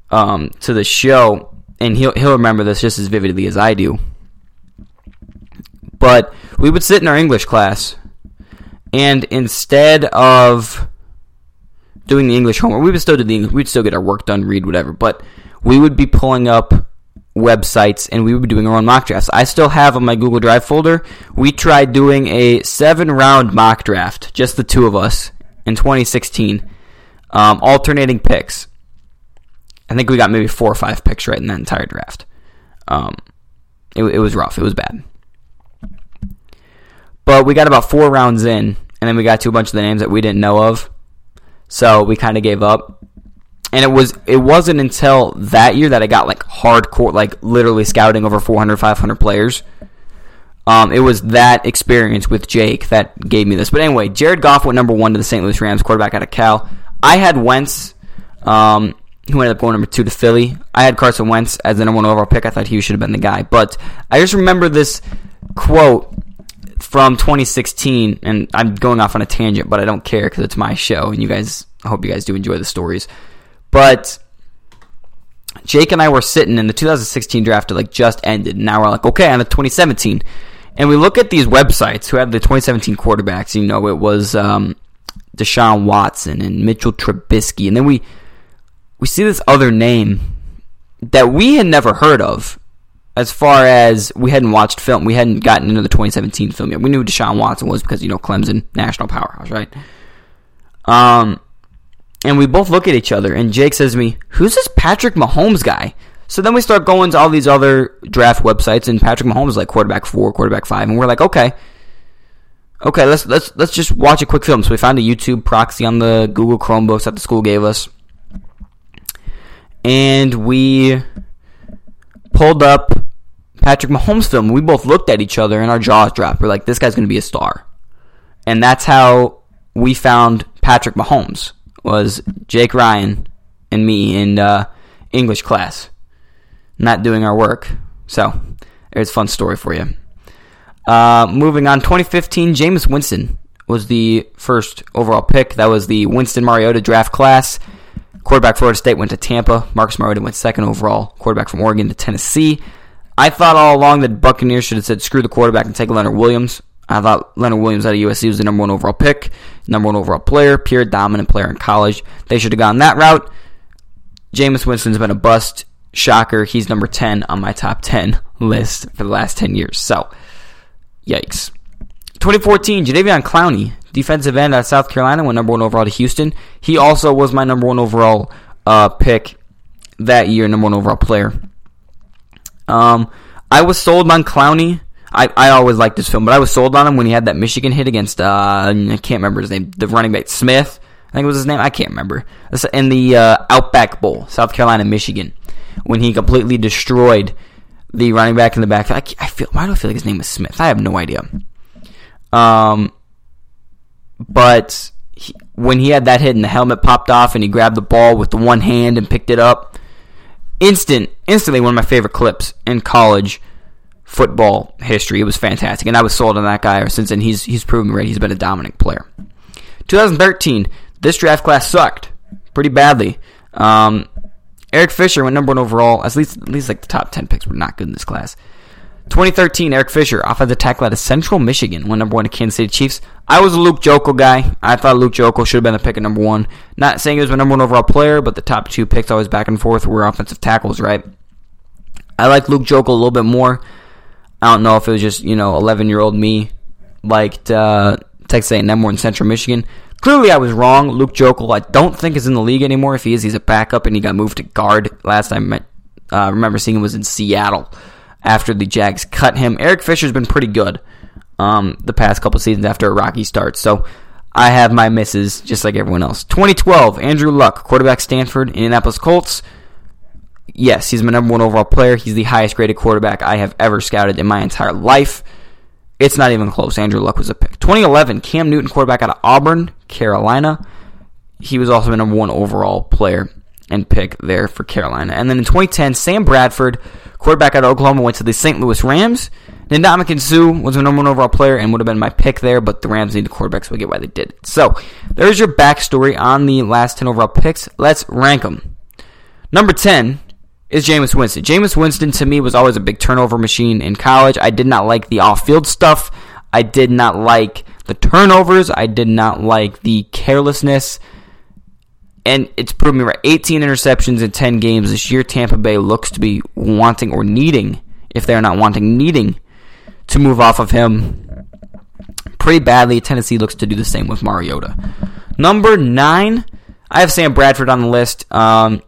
um, to the show and he'll he'll remember this just as vividly as I do. But we would sit in our English class, and instead of doing the English homework, we would still do the English. We'd still get our work done, read whatever. But we would be pulling up websites and we would be doing our own mock drafts. I still have on my Google Drive folder. We tried doing a seven round mock draft, just the two of us, in 2016, um, alternating picks. I think we got maybe four or five picks right in that entire draft. Um, it, it was rough. It was bad. But we got about four rounds in, and then we got to a bunch of the names that we didn't know of. So we kind of gave up. And it was it wasn't until that year that I got like hardcore, like literally scouting over 400, 500 players. Um, it was that experience with Jake that gave me this. But anyway, Jared Goff went number one to the St. Louis Rams, quarterback out of Cal. I had Wentz. Um, who ended up going number two to Philly. I had Carson Wentz as the number one overall pick. I thought he should have been the guy. But I just remember this quote from 2016, and I'm going off on a tangent, but I don't care because it's my show, and you guys, I hope you guys do enjoy the stories. But Jake and I were sitting in the 2016 draft, like just ended, and now we're like, okay, on the 2017, and we look at these websites who had the 2017 quarterbacks. You know, it was um, Deshaun Watson and Mitchell Trubisky, and then we we see this other name that we had never heard of. As far as we hadn't watched film, we hadn't gotten into the 2017 film yet. We knew Deshaun Watson was because you know Clemson, national powerhouse, right? Um, and we both look at each other, and Jake says to me, "Who's this Patrick Mahomes guy?" So then we start going to all these other draft websites, and Patrick Mahomes is like quarterback four, quarterback five, and we're like, okay, okay, let's let's let's just watch a quick film. So we found a YouTube proxy on the Google Chromebooks that the school gave us, and we pulled up Patrick Mahomes film. We both looked at each other, and our jaws dropped. We're like, this guy's going to be a star, and that's how we found Patrick Mahomes. Was Jake Ryan and me in uh, English class, not doing our work. So there's a fun story for you. Uh, moving on, 2015, Jameis Winston was the first overall pick. That was the Winston Mariota draft class. Quarterback Florida State went to Tampa. Marcus Mariota went second overall. Quarterback from Oregon to Tennessee. I thought all along that Buccaneers should have said screw the quarterback and take Leonard Williams. I thought Leonard Williams out of USC was the number one overall pick, number one overall player, pure dominant player in college. They should have gone that route. Jameis Winston's been a bust. Shocker, he's number 10 on my top 10 list for the last 10 years. So, Yikes. 2014, Jadeveon Clowney, defensive end at South Carolina, went number one overall to Houston. He also was my number one overall uh, pick that year, number one overall player. Um, I was sold on Clowney. I, I always liked this film, but I was sold on him when he had that Michigan hit against, uh, I can't remember his name, the running back, Smith. I think it was his name. I can't remember. In the uh, Outback Bowl, South Carolina, Michigan, when he completely destroyed the running back in the backfield. I, I feel why do I feel like his name was Smith? I have no idea. Um, but he, when he had that hit and the helmet popped off and he grabbed the ball with the one hand and picked it up, instant, instantly one of my favorite clips in college football history. It was fantastic, and I was sold on that guy ever since. then. he's he's proven right. He's been a dominant player. 2013, this draft class sucked pretty badly. Um, Eric Fisher went number one overall. At least, at least like the top ten picks were not good in this class. 2013, Eric Fisher, offensive tackle out of Central Michigan, went number one to Kansas City Chiefs. I was a Luke Joeckel guy. I thought Luke Joeckel should have been the pick at number one. Not saying he was my number one overall player, but the top two picks always back and forth were offensive tackles, right? I like Luke Joeckel a little bit more. I don't know if it was just, you know, 11 year old me liked uh, Texas A&M more than Central Michigan. Clearly, I was wrong. Luke Joeckel, I don't think is in the league anymore. If he is, he's a backup, and he got moved to guard. Last time I uh, remember seeing him was in Seattle after the Jags cut him. Eric Fisher's been pretty good um, the past couple seasons after a rocky start. So I have my misses just like everyone else. 2012, Andrew Luck, quarterback Stanford, Indianapolis Colts. Yes, he's my number one overall player. He's the highest graded quarterback I have ever scouted in my entire life. It's not even close. Andrew Luck was a pick. 2011, Cam Newton, quarterback out of Auburn, Carolina. He was also the number one overall player and pick there for Carolina. And then in 2010, Sam Bradford, quarterback out of Oklahoma, went to the St. Louis Rams. Ndamukong Suh was the number one overall player and would have been my pick there, but the Rams needed quarterbacks, so we get why they did it. So there's your backstory on the last 10 overall picks. Let's rank them. Number 10 is Jameis Winston. Jameis Winston to me was always a big turnover machine in college. I did not like the off-field stuff. I did not like the turnovers. I did not like the carelessness. And it's proven me right. 18 interceptions in 10 games this year. Tampa Bay looks to be wanting or needing, if they're not wanting, needing to move off of him pretty badly. Tennessee looks to do the same with Mariota. Number nine, I have Sam Bradford on the list. Um,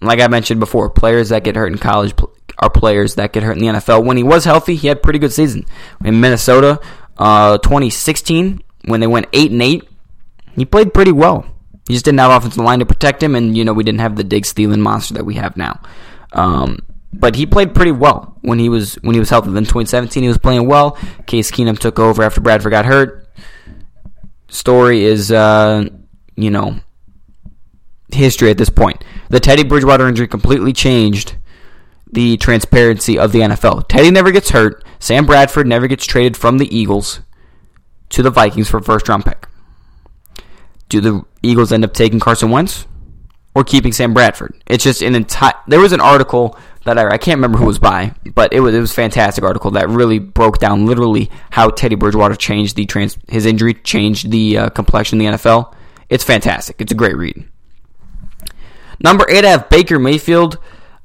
like I mentioned before, players that get hurt in college are players that get hurt in the NFL. When he was healthy, he had pretty good season. In Minnesota, uh, 2016, when they went eight and eight, he played pretty well. He just didn't have offensive line to protect him, and you know we didn't have the Diggs Thielen monster that we have now. Um, but he played pretty well when he was when he was healthy. Then 2017, he was playing well. Case Keenum took over after Bradford got hurt. Story is, uh, you know, history at this point. The Teddy Bridgewater injury completely changed the transparency of the NFL. Teddy never gets hurt. Sam Bradford never gets traded from the Eagles to the Vikings for first round pick. Do the Eagles end up taking Carson Wentz or keeping Sam Bradford? It's just an entire. There was an article that I, I can't remember who was by, but it was it was a fantastic article that really broke down literally how Teddy Bridgewater changed the trans his injury changed the uh, complexion of the NFL. It's fantastic. It's a great read. Number eight, I have Baker Mayfield.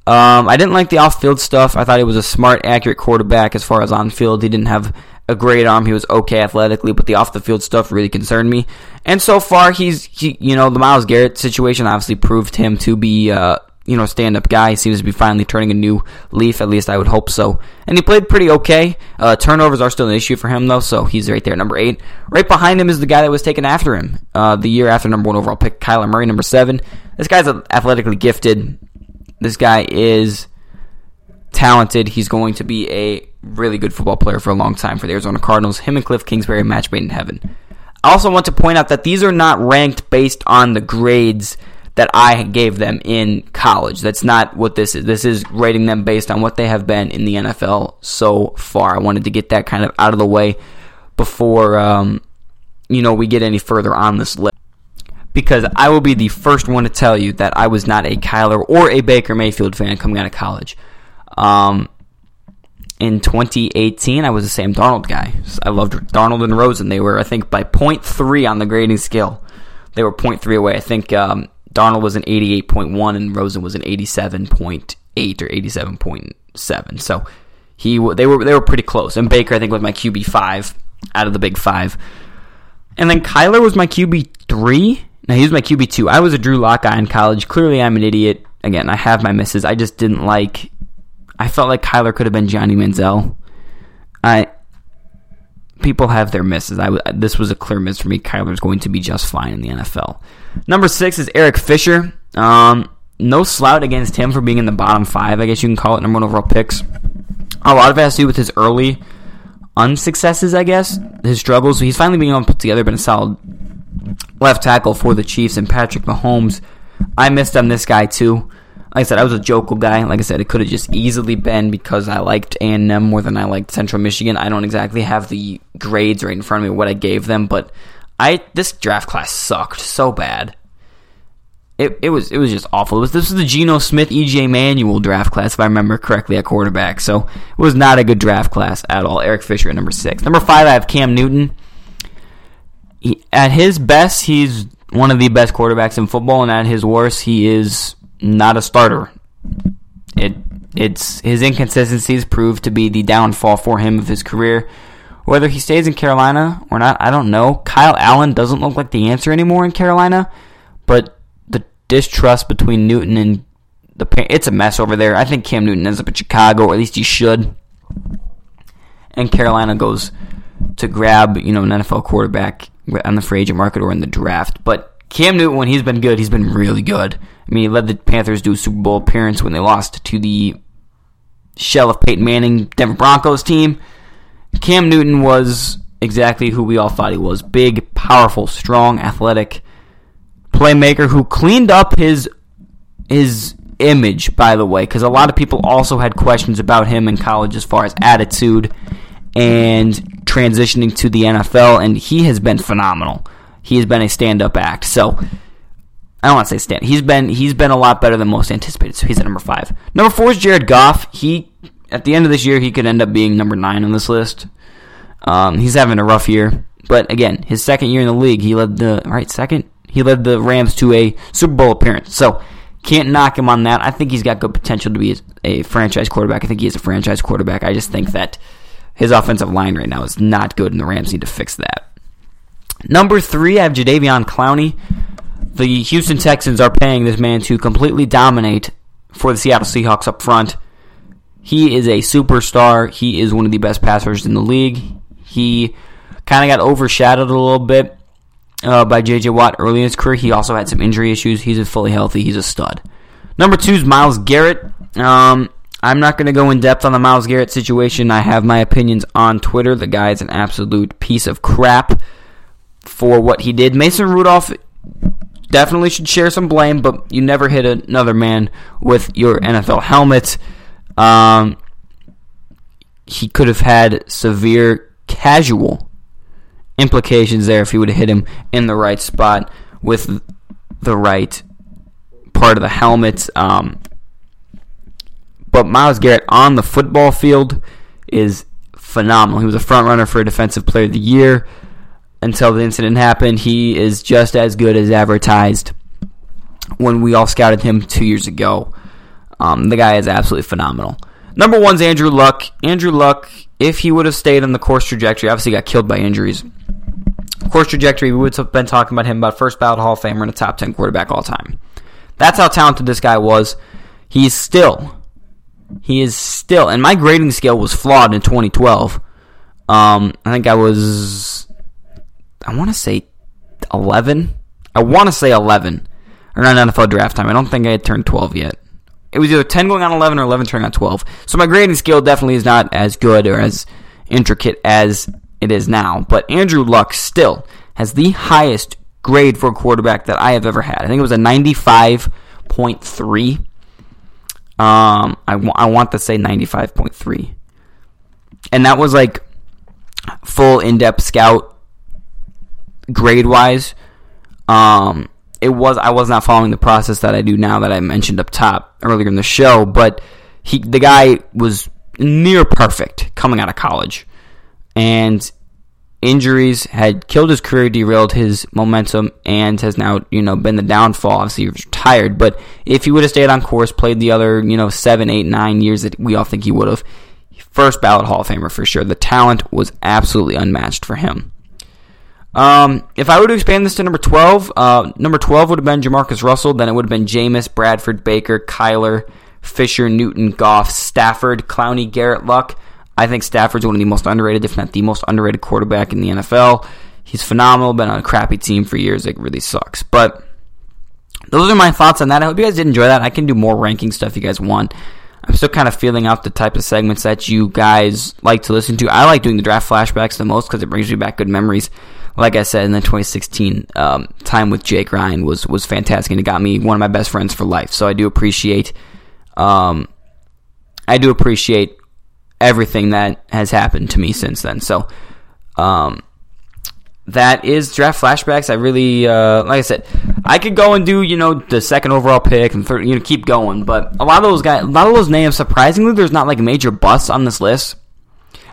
Um, I didn't like the off-field stuff. I thought he was a smart, accurate quarterback as far as on-field. He didn't have a great arm. He was okay athletically, but the off-the-field stuff really concerned me. And so far, he's he, you know the Myles Garrett situation obviously proved him to be uh, you know stand-up guy. He seems to be finally turning a new leaf. At least I would hope so. And he played pretty okay. Uh, turnovers are still an issue for him though, so he's right there, number eight. Right behind him is the guy that was taken after him uh, the year after number one overall pick, Kyler Murray, number seven. This guy's athletically gifted. This guy is talented. He's going to be a really good football player for a long time for the Arizona Cardinals. Him and Cliff Kingsbury match made in heaven. I also want to point out that these are not ranked based on the grades that I gave them in college. That's not what this is. This is rating them based on what they have been in the NFL so far. I wanted to get that kind of out of the way before um, you know we get any further on this list. Because I will be the first one to tell you that I was not a Kyler or a Baker Mayfield fan coming out of college. Um, in 2018, I was a Sam Darnold guy. I loved Darnold and Rosen. They were, I think, by 0.3 on the grading scale. They were 0.3 away. I think um, Darnold was an 88.1 and Rosen was an 87.8 or 87.7. So he they were they were pretty close. And Baker, I think, was my QB five out of the big five. And then Kyler was my QB three. Now he was my QB two. I was a Drew Lock guy in college. Clearly, I'm an idiot. Again, I have my misses. I just didn't like I felt like Kyler could have been Johnny Manziel. I people have their misses. I this was a clear miss for me. Kyler's going to be just fine in the NFL. Number six is Eric Fisher. Um, no slout against him for being in the bottom five. I guess you can call it number one overall picks. A lot of it has to do with his early unsuccesses. I guess his struggles. He's finally being able to put together, been a solid left tackle for the Chiefs and Patrick Mahomes. I missed on this guy too like I said, I was a Joeckel guy. Like I said, it could have just easily been because I liked A&M more than I liked Central Michigan. I don't exactly have the grades right in front of me what I gave them, but I this draft class sucked so bad. It, it was it was just awful. It was this was the Geno Smith EJ Manuel draft class if I remember correctly at quarterback. So it was not a good draft class at all. Eric Fisher at number six. Number five, I have Cam Newton. He, at his best, he's one of the best quarterbacks in football, and at his worst, he is not a starter. It it's his inconsistencies proved to be the downfall for him of his career. Whether he stays in Carolina or not, I don't know. Kyle Allen doesn't look like the answer anymore in Carolina, but the distrust between Newton and the it's a mess over there. I think Cam Newton ends up in Chicago, or at least he should. And Carolina goes to grab, you know, an NFL quarterback on the free agent market or in the draft. But Cam Newton, when he's been good, he's been really good. I mean, he led the Panthers to a Super Bowl appearance when they lost to the shell of Peyton Manning Denver Broncos team. Cam Newton was exactly who we all thought he was big, powerful, strong, athletic playmaker who cleaned up his his image by the way because a lot of people also had questions about him in college as far as attitude and transitioning to the NFL and he has been phenomenal. He has been a stand-up act. So I don't want to say stand. He's been he's been a lot better than most anticipated. So he's at number five. Number four is Jared Goff. He at the end of this year he could end up being number nine on this list. Um, he's having a rough year, but again, his second year in the league, he led the right second. He led the Rams to a Super Bowl appearance. So can't knock him on that. I think he's got good potential to be a franchise quarterback. I think he is a franchise quarterback. I just think that his offensive line right now is not good, and the Rams need to fix that. Number three, I have Jadeveon Clowney the Houston Texans are paying this man to completely dominate for the Seattle Seahawks up front. He is a superstar. He is one of the best passers in the league. He kind of got overshadowed a little bit uh, by J.J. Watt early in his career. He also had some injury issues. He's fully healthy. He's a stud. Number two is Myles Garrett. Um, I'm not going to go in depth on the Myles Garrett situation. I have my opinions on Twitter. The guy is an absolute piece of crap for what he did. Mason Rudolph definitely should share some blame, but you never hit another man with your NFL helmet. Um, he could have had severe casual implications there if he would have hit him in the right spot with the right part of the helmet. Um, but Myles Garrett on the football field is phenomenal. He was a front runner for a Defensive Player of the Year until the incident happened. He is just as good as advertised when we all scouted him two years ago. Um, the guy is absolutely phenomenal. Number one's Andrew Luck. Andrew Luck, if he would have stayed on the course trajectory, obviously got killed by injuries. Course trajectory, we would have been talking about him about first ballot Hall of Famer and a top 10 quarterback all time. That's how talented this guy was. He's still, he is still, and my grading scale was flawed in 2012. Um, I think I was, I want to say 11. I want to say 11 around NFL draft time. I don't think I had turned 12 yet. It was either 10 going on 11 or 11 turning on 12. So my grading scale definitely is not as good or as intricate as it is now. But Andrew Luck still has the highest grade for a quarterback that I have ever had. I think it was a 95.3. Um, I, w- I want to say 95.3. And that was like full in depth scout grade wise. Um, it was I was not following the process that I do now that I mentioned up top earlier in the show, but he the guy was near perfect coming out of college. And injuries had killed his career, derailed his momentum, and has now, you know, been the downfall. Obviously, he was retired, but if he would have stayed on course, played the other, you know, seven, eight, nine years that we all think he would have, first ballot Hall of Famer for sure. The talent was absolutely unmatched for him. Um, if I were to expand this to number 12, uh, number 12 would have been JaMarcus Russell. Then it would have been Jameis, Bradford, Baker, Kyler, Fisher, Newton, Goff, Stafford, Clowney, Garrett, Luck. I think Stafford's one of the most underrated, if not the most underrated quarterback in the NFL. He's phenomenal, been on a crappy team for years. It really sucks. But those are my thoughts on that. I hope you guys did enjoy that. I can do more ranking stuff you guys want. I'm still kind of feeling out the type of segments that you guys like to listen to. I like doing the draft flashbacks the most because it brings me back good memories like I said in the 2016 um, time with Jake Ryan was was fantastic, and it got me one of my best friends for life. So I do appreciate, um, I do appreciate everything that has happened to me since then. So, um, that is draft flashbacks. I really, uh, like I said, I could go and do you know the second overall pick and third, you know keep going, but a lot of those guys, a lot of those names, surprisingly, there's not like major busts on this list.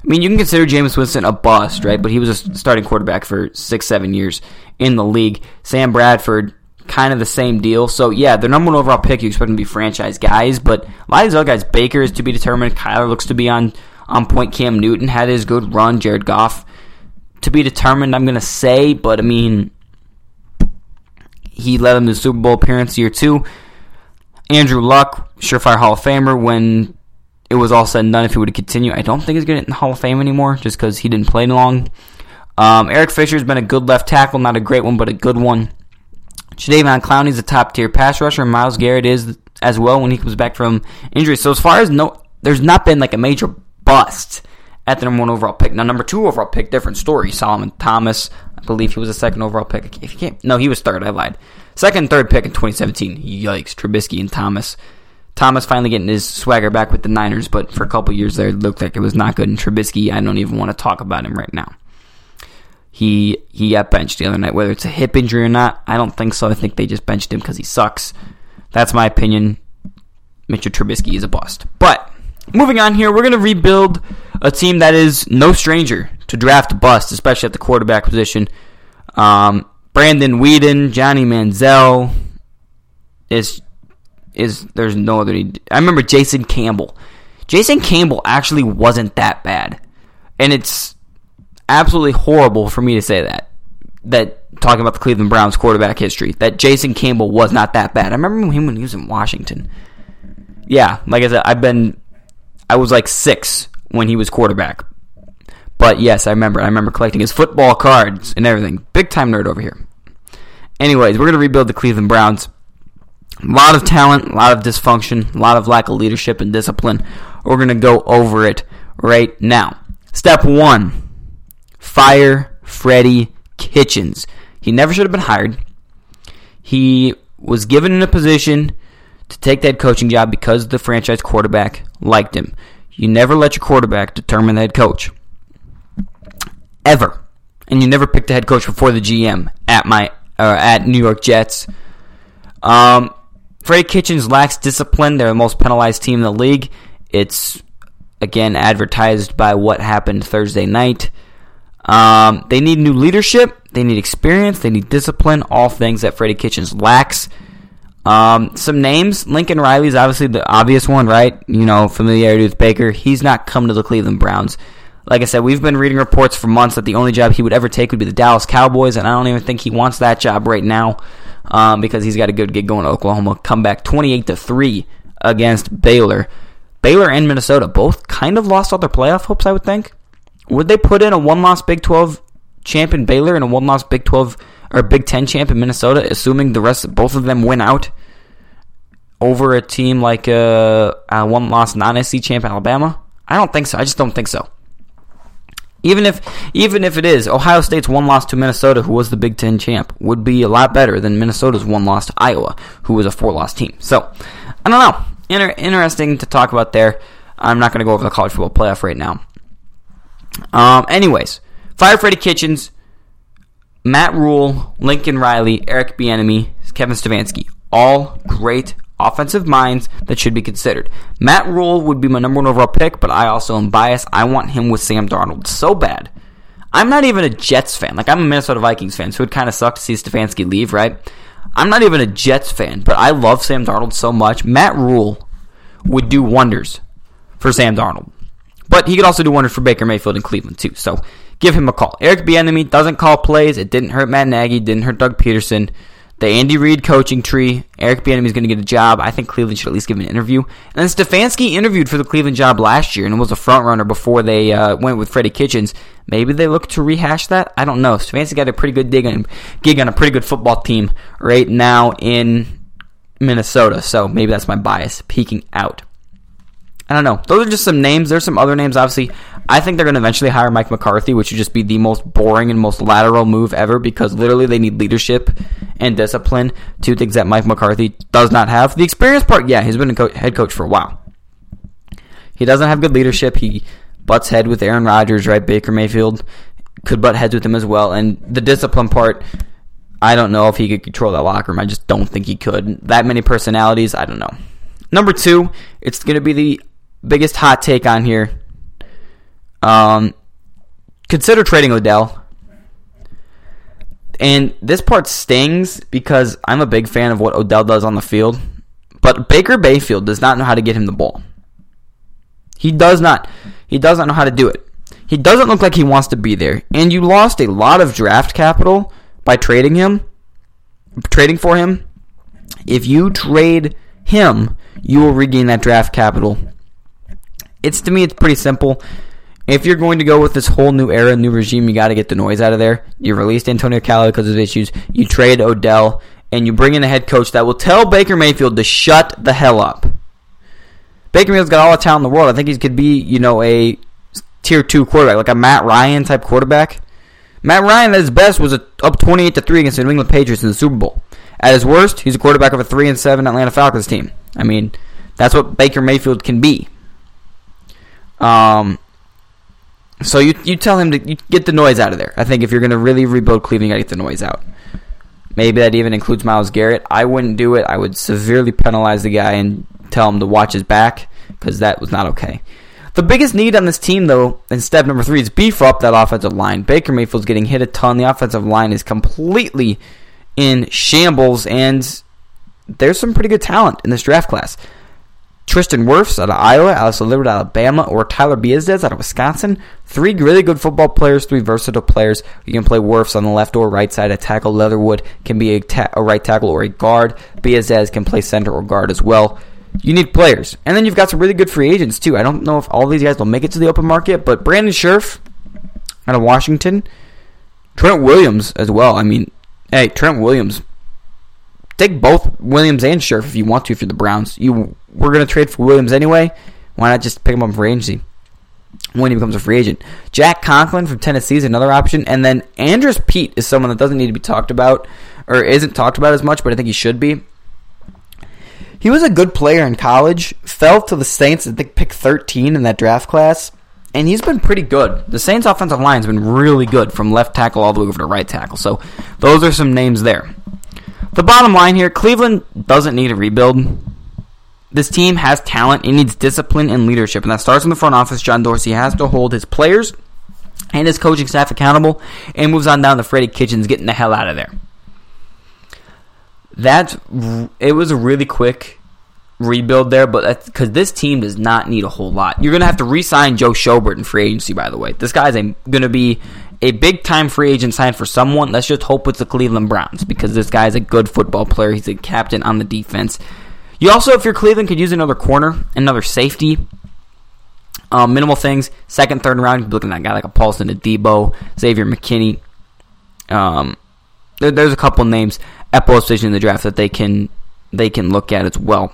I mean, you can consider Jameis Winston a bust, right? But he was a starting quarterback for six, seven years in the league. Sam Bradford, kind of the same deal. So yeah, the number one overall pick, you expect them to be franchise guys, but a lot of these other guys, Baker is to be determined. Kyler looks to be on on point. Cam Newton had his good run. Jared Goff to be determined. I'm gonna say, but I mean, he led them to the Super Bowl appearance year two. Andrew Luck, surefire Hall of Famer when it was all said and done if he would continue. I don't think he's going to get in the Hall of Fame anymore just because he didn't play long. Um, Eric Fisher's been a good left tackle, not a great one, but a good one. Jadeveon Clowney's a top tier pass rusher. Myles Garrett is as well when he comes back from injury. So as far as no, there's not been like a major bust at the number one overall pick. Now number two overall pick, different story. Solomon Thomas, I believe he was a second overall pick. If you can't, no, he was third. I lied. Second, third pick in 2017. Yikes, Trubisky and Thomas. Thomas finally getting his swagger back with the Niners, but for a couple years there, it looked like it was not good. And Trubisky, I don't even want to talk about him right now. He he got benched the other night. Whether it's a hip injury or not, I don't think so. I think they just benched him because he sucks. That's my opinion. Mitchell Trubisky is a bust. But moving on here, we're going to rebuild a team that is no stranger to draft bust, especially at the quarterback position. Um, Brandon Weeden, Johnny Manziel is is there's no other. I remember Jason Campbell. Jason Campbell actually wasn't that bad, and it's absolutely horrible for me to say that. That talking about the Cleveland Browns quarterback history, that Jason Campbell was not that bad. I remember him when he was in Washington. Yeah, like I said, I've been, I was like six when he was quarterback. But yes, I remember. I remember collecting his football cards and everything. Big time nerd over here. Anyways, we're gonna rebuild the Cleveland Browns. A lot of talent, a lot of dysfunction, a lot of lack of leadership and discipline. We're going to go over it right now. Step one fire Freddie Kitchens. He never should have been hired. He was given in a position to take that coaching job because the franchise quarterback liked him. You never let your quarterback determine the head coach. Ever. And you never picked a head coach before the GM at my uh, at New York Jets. Um, Freddie Kitchens lacks discipline. They're the most penalized team in the league. It's again advertised by what happened Thursday night. Um, they need new leadership. They need experience. They need discipline. All things that Freddie Kitchens lacks. Um, some names. Lincoln Riley is obviously the obvious one, right? You know, familiarity with Baker. He's not come to the Cleveland Browns. Like I said, we've been reading reports for months that the only job he would ever take would be the Dallas Cowboys, and I don't even think he wants that job right now um, because he's got a good gig going to Oklahoma. Come back 28 to 3 against Baylor. Baylor and Minnesota both kind of lost all their playoff hopes, I would think. Would they put in a one loss Big 12 champ in Baylor and a one loss Big 12 or Big 10 champ in Minnesota, assuming the rest, both of them win out over a team like a, a one loss non SC champ Alabama? I don't think so. I just don't think so. Even if even if it is Ohio State's one loss to Minnesota, who was the Big Ten champ, would be a lot better than Minnesota's one loss to Iowa, who was a four loss team. So I don't know. Inter- interesting to talk about there. I'm not going to go over the college football playoff right now. Um, anyways, fire Freddie Kitchens, Matt Rhule, Lincoln Riley, Eric Bieniemy, Kevin Stefanski, all great offensive minds that should be considered. Matt Rhule would be my number one overall pick, but I also am biased. I want him with Sam Darnold so bad. I'm not even a Jets fan. Like I'm a Minnesota Vikings fan, so it kind of sucked to see Stefanski leave, right? I'm not even a Jets fan, but I love Sam Darnold so much. Matt Rhule would do wonders for Sam Darnold. But he could also do wonders for Baker Mayfield in Cleveland too. So give him a call. Eric Bieniemy doesn't call plays. It didn't hurt Matt Nagy. Didn't hurt Doug Pederson the Andy Reid coaching tree. Eric Bieniemy is going to get a job. I think Cleveland should at least give him an interview. And then Stefanski interviewed for the Cleveland job last year and was a front runner before they uh, went with Freddie Kitchens. Maybe they look to rehash that. I don't know. Stefanski got a pretty good dig on, gig on a pretty good football team right now in Minnesota. So maybe that's my bias peeking out. I don't know. Those are just some names. There's some other names, obviously. I think they're going to eventually hire Mike McCarthy, which would just be the most boring and most lateral move ever because literally they need leadership and discipline. Two things that Mike McCarthy does not have. The experience part, yeah, he's been a co- head coach for a while. He doesn't have good leadership. He butts head with Aaron Rodgers, right? Baker Mayfield could butt heads with him as well. And the discipline part, I don't know if he could control that locker room. I just don't think he could. That many personalities, I don't know. Number two, it's going to be the biggest hot take on here. Um, consider trading Odell. And this part stings because I'm a big fan of what Odell does on the field. But Baker Bayfield does not know how to get him the ball. He does not. He does not know how to do it. He doesn't look like he wants to be there. And you lost a lot of draft capital by trading him, trading for him. If you trade him, you will regain that draft capital it's to me, it's pretty simple. If you're going to go with this whole new era, new regime, you got to get the noise out of there. You released Antonio Callaway because of issues. You trade Odell, and you bring in a head coach that will tell Baker Mayfield to shut the hell up. Baker Mayfield's got all the talent in the world. I think he could be, you know, a tier two quarterback, like a Matt Ryan type quarterback. Matt Ryan at his best was a, up twenty eight to three against the New England Patriots in the Super Bowl. At his worst, he's a quarterback of a three and seven Atlanta Falcons team. I mean, that's what Baker Mayfield can be. Um, so you you tell him to get the noise out of there. I think if you're going to really rebuild Cleveland, you got to get the noise out. Maybe that even includes Myles Garrett. I wouldn't do it. I would severely penalize the guy and tell him to watch his back because that was not okay. The biggest need on this team, though, in step number three, is beef up that offensive line. Baker Mayfield's getting hit a ton. The offensive line is completely in shambles, and there's some pretty good talent in this draft class. Tristan Wirfs out of Iowa, Alex Leatherwood out of Alabama, or Tyler Biadasz out of Wisconsin. Three really good football players, three versatile players. You can play Wirfs on the left or right side. A tackle Leatherwood can be a, ta- a right tackle or a guard. Biadasz can play center or guard as well. You need players. And then you've got some really good free agents, too. I don't know if all these guys will make it to the open market, but Brandon Scherff out of Washington. Trent Williams as well. I mean, hey, Trent Williams take both Williams and Scherff if you want to. If you're the Browns, you we're gonna trade for Williams anyway. Why not just pick him up for agency when he becomes a free agent? Jack Conklin from Tennessee is another option, and then Andrus Peat is someone that doesn't need to be talked about or isn't talked about as much, but I think he should be. He was a good player in college. Fell to the Saints. Think pick 13 in that draft class, and he's been pretty good. The Saints' offensive line has been really good from left tackle all the way over to right tackle. So those are some names there. The bottom line here: Cleveland doesn't need a rebuild. This team has talent. It needs discipline and leadership, and that starts in the front office. John Dorsey has to hold his players and his coaching staff accountable, and moves on down to Freddie Kitchens getting the hell out of there. That it was a really quick rebuild there, but because this team does not need a whole lot. You're going to have to re-sign Joe Schobert in free agency. By the way, this guy's going to be a big time free agent sign for someone. Let's just hope it's the Cleveland Browns because this guy's a good football player. He's a captain on the defense. You also, if you're Cleveland, could use another corner, another safety. Um, minimal things. Second, third round, you're looking at a guy like a Paulson Adebo, Xavier McKinney. Um, there, there's a couple names at both positions in the draft that they can they can look at as well.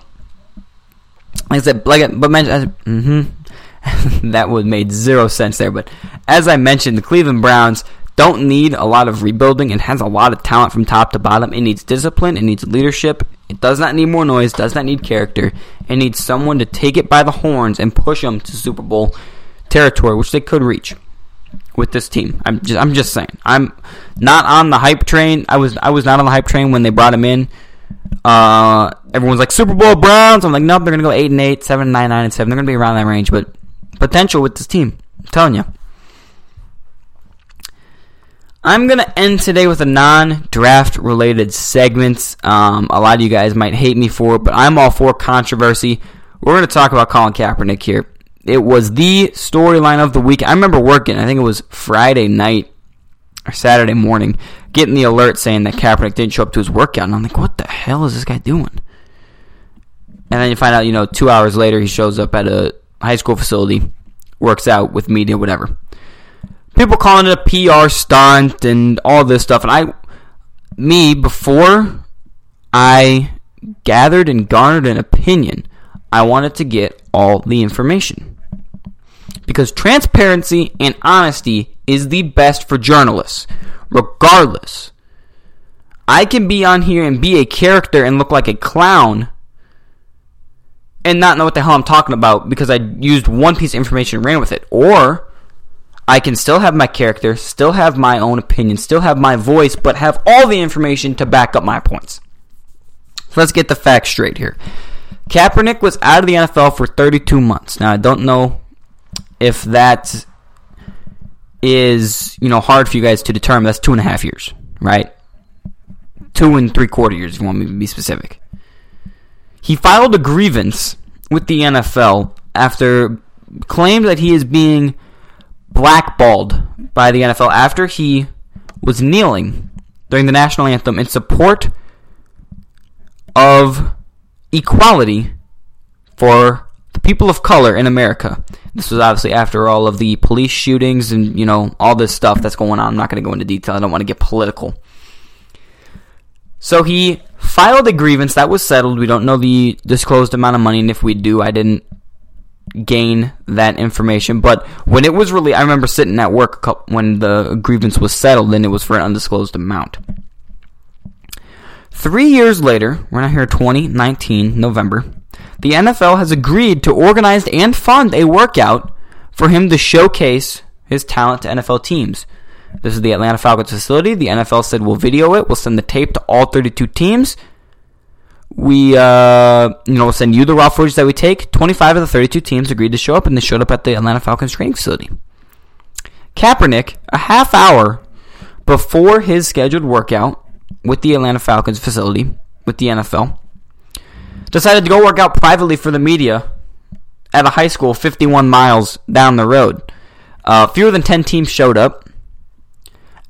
Like I said, like but mentioned, mm-hmm, that would made zero sense there. But as I mentioned, the Cleveland Browns don't need a lot of rebuilding and has a lot of talent from top to bottom. It needs discipline, it needs leadership. It does not need more noise, does not need character. It needs someone to take it by the horns and push them to Super Bowl territory, which they could reach with this team. I'm just I'm just saying. I'm not on the hype train. I was I was not on the hype train when they brought him in. Uh, everyone's like Super Bowl Browns. I'm like, nope, they're gonna go eight and eight, seven, nine, nine and seven. They're gonna be around that range, but potential with this team. I'm telling you. I'm going to end today with a non draft related segment. Um, a lot of you guys might hate me for it, but I'm all for controversy. We're going to talk about Colin Kaepernick here. It was the storyline of the week. I remember working, I think it was Friday night or Saturday morning, getting the alert saying that Kaepernick didn't show up to his workout. And I'm like, what the hell is this guy doing? And then you find out, you know, two hours later, he shows up at a high school facility, works out with media, whatever people calling it a PR stunt and all this stuff. And I, me, before I gathered and garnered an opinion, I wanted to get all the information. Because transparency and honesty is the best for journalists, regardless. I can be on here and be a character and look like a clown and not know what the hell I'm talking about because I used one piece of information and ran with it. Or I can still have my character, still have my own opinion, still have my voice, but have all the information to back up my points. So let's get the facts straight here. Kaepernick was out of the NFL for 32 months. Now I don't know if that is you know hard for you guys to determine. That's two and a half years, right? Two and three quarter years, if you want me to be specific. He filed a grievance with the NFL after claimed that he is being blackballed by the NFL after he was kneeling during the national anthem in support of equality for the people of color in America. This was obviously after all of the police shootings and, you know, all this stuff that's going on. I'm not going to go into detail. I don't want to get political. So he filed a grievance that was settled. We don't know the disclosed amount of money, and if we do, I didn't gain that information. But when it was really, I remember sitting at work when the grievance was settled, and it was for an undisclosed amount. Three years later, we're not here 2019, November, the NFL has agreed to organize and fund a workout for him to showcase his talent to NFL teams. This is the Atlanta Falcons facility. The NFL said we'll video it. We'll send the tape to all 32 teams we uh, you know we'll send you the raw footage that we take. 25 of the 32 teams agreed to show up, and they showed up at the Atlanta Falcons training facility. Kaepernick, a half hour before his scheduled workout with the Atlanta Falcons facility with the NFL, decided to go work out privately for the media at a high school 51 miles down the road. Uh, fewer than 10 teams showed up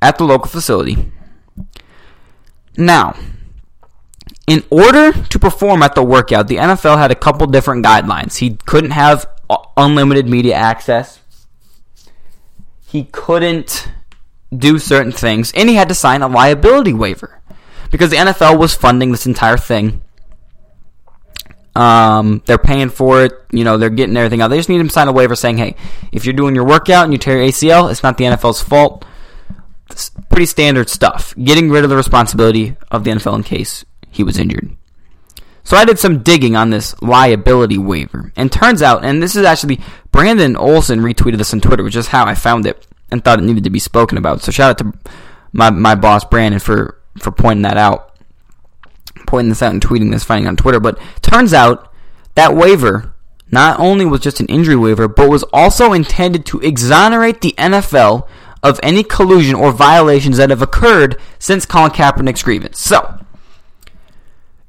at the local facility. Now, in order to perform at the workout, the NFL had a couple different guidelines. He couldn't have unlimited media access. He couldn't do certain things, and he had to sign a liability waiver because the NFL was funding this entire thing. Um, they're paying for it. You know, they're getting everything out. They just need him to sign a waiver saying, "Hey, if you're doing your workout and you tear your ACL, it's not the NFL's fault." Pretty standard stuff. Getting rid of the responsibility of the NFL in case he was injured. So I did some digging on this liability waiver. And turns out, and this is actually, Brandon Olson retweeted this on Twitter, which is how I found it and thought it needed to be spoken about. So shout out to my, my boss, Brandon, for, for pointing that out. Pointing this out and tweeting this, finding on Twitter. But turns out that waiver not only was just an injury waiver, but was also intended to exonerate the NFL of any collusion or violations that have occurred since Colin Kaepernick's grievance. So,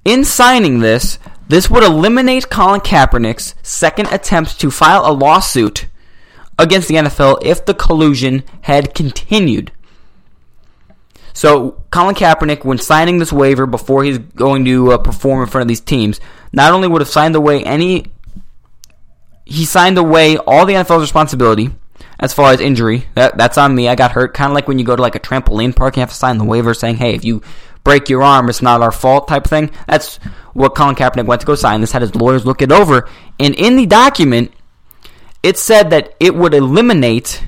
in signing this, this would eliminate Colin Kaepernick's second attempt to file a lawsuit against the NFL if the collusion had continued. So, Colin Kaepernick, when signing this waiver before he's going to uh, perform in front of these teams, not only would have signed away any, he signed away all the NFL's responsibility as far as injury. That, that's on me. I got hurt. Kind of like when you go to like a trampoline park, you have to sign the waiver saying, hey, if you break your arm, it's not our fault type thing. That's what Colin Kaepernick went to go sign. This had his lawyers look it over. And in the document, it said that it would eliminate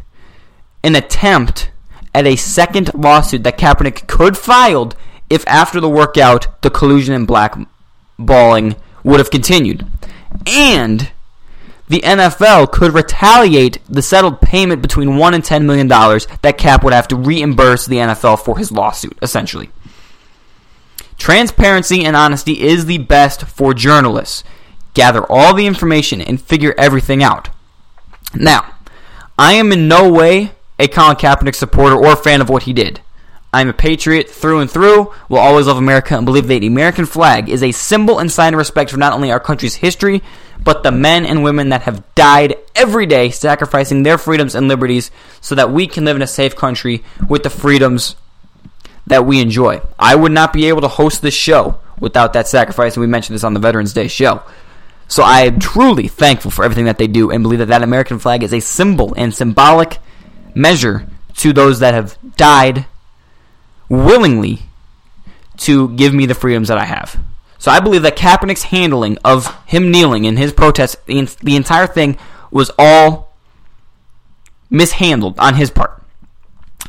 an attempt at a second lawsuit that Kaepernick could filed if after the workout the collusion and blackballing would have continued. And the NFL could retaliate the settled payment between one and ten million dollars that Cap would have to reimburse the NFL for his lawsuit, essentially. Transparency and honesty is the best for journalists. Gather all the information and figure everything out. Now, I am in no way a Colin Kaepernick supporter or fan of what he did. I'm a patriot through and through, will always love America, and believe that the American flag is a symbol and sign of respect for not only our country's history, but the men and women that have died every day sacrificing their freedoms and liberties so that we can live in a safe country with the freedoms that we enjoy. I would not be able to host this show without that sacrifice, and we mentioned this on the Veterans Day show. So I am truly thankful for everything that they do and believe that that American flag is a symbol and symbolic measure to those that have died willingly to give me the freedoms that I have. So I believe that Kaepernick's handling of him kneeling in his protest, the, the entire thing was all mishandled on his part.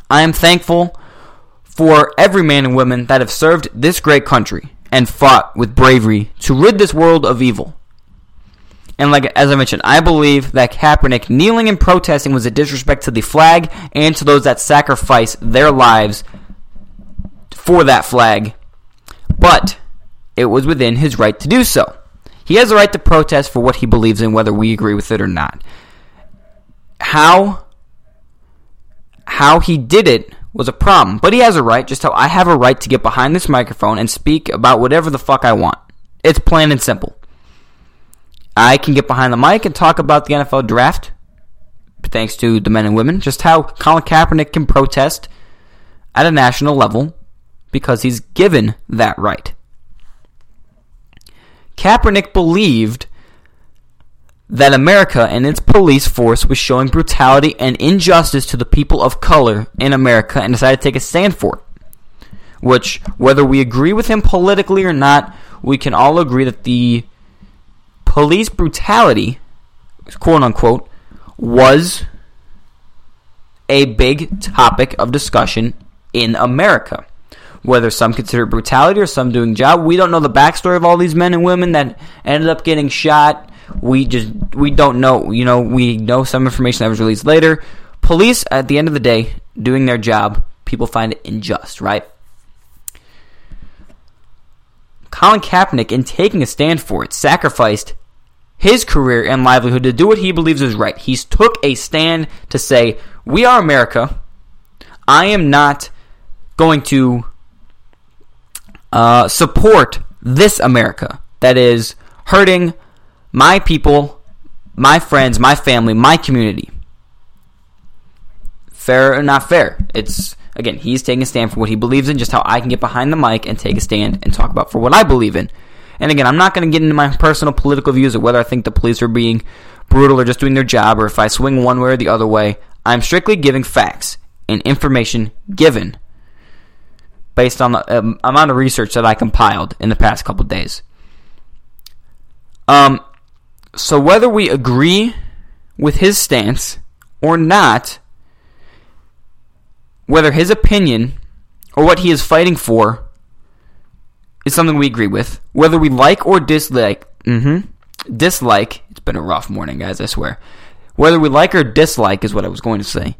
I am thankful for every man and woman that have served this great country and fought with bravery to rid this world of evil. And like as I mentioned, I believe that Kaepernick kneeling and protesting was a disrespect to the flag and to those that sacrifice their lives for that flag. But it was within his right to do so. He has a right to protest for what he believes in, whether we agree with it or not. How how he did it was a problem. But he has a right, just how I have a right to get behind this microphone and speak about whatever the fuck I want. It's plain and simple. I can get behind the mic and talk about the NFL draft, thanks to the men and women, just how Colin Kaepernick can protest at a national level because he's given that right. Kaepernick believed that America and its police force was showing brutality and injustice to the people of color in America and decided to take a stand for it. Which, whether we agree with him politically or not, we can all agree that the police brutality, quote unquote, was a big topic of discussion in America. Whether some consider brutality or some doing job, we don't know the backstory of all these men and women that ended up getting shot we just we don't know. You know, we know some information that was released later. Police, at the end of the day, doing their job, people find it unjust, right? Colin Kaepernick, in taking a stand for it, sacrificed his career and livelihood to do what he believes is right. He's took a stand to say, "We are America. I am not going to uh, support this America that is hurting my people, my friends, my family, my community. Fair or not fair? It's again, he's taking a stand for what he believes in, just how I can get behind the mic and take a stand and talk about for what I believe in. And again, I'm not going to get into my personal political views of whether I think the police are being brutal or just doing their job or if I swing one way or the other way. I'm strictly giving facts and information given based on the um, amount of research that I compiled in the past couple days. Um, so whether we agree with his stance or not, whether his opinion or what he is fighting for is something we agree with. Whether we like or dislike, mm-hmm, dislike, it's been a rough morning, guys, I swear. Whether we like or dislike is what I was going to say.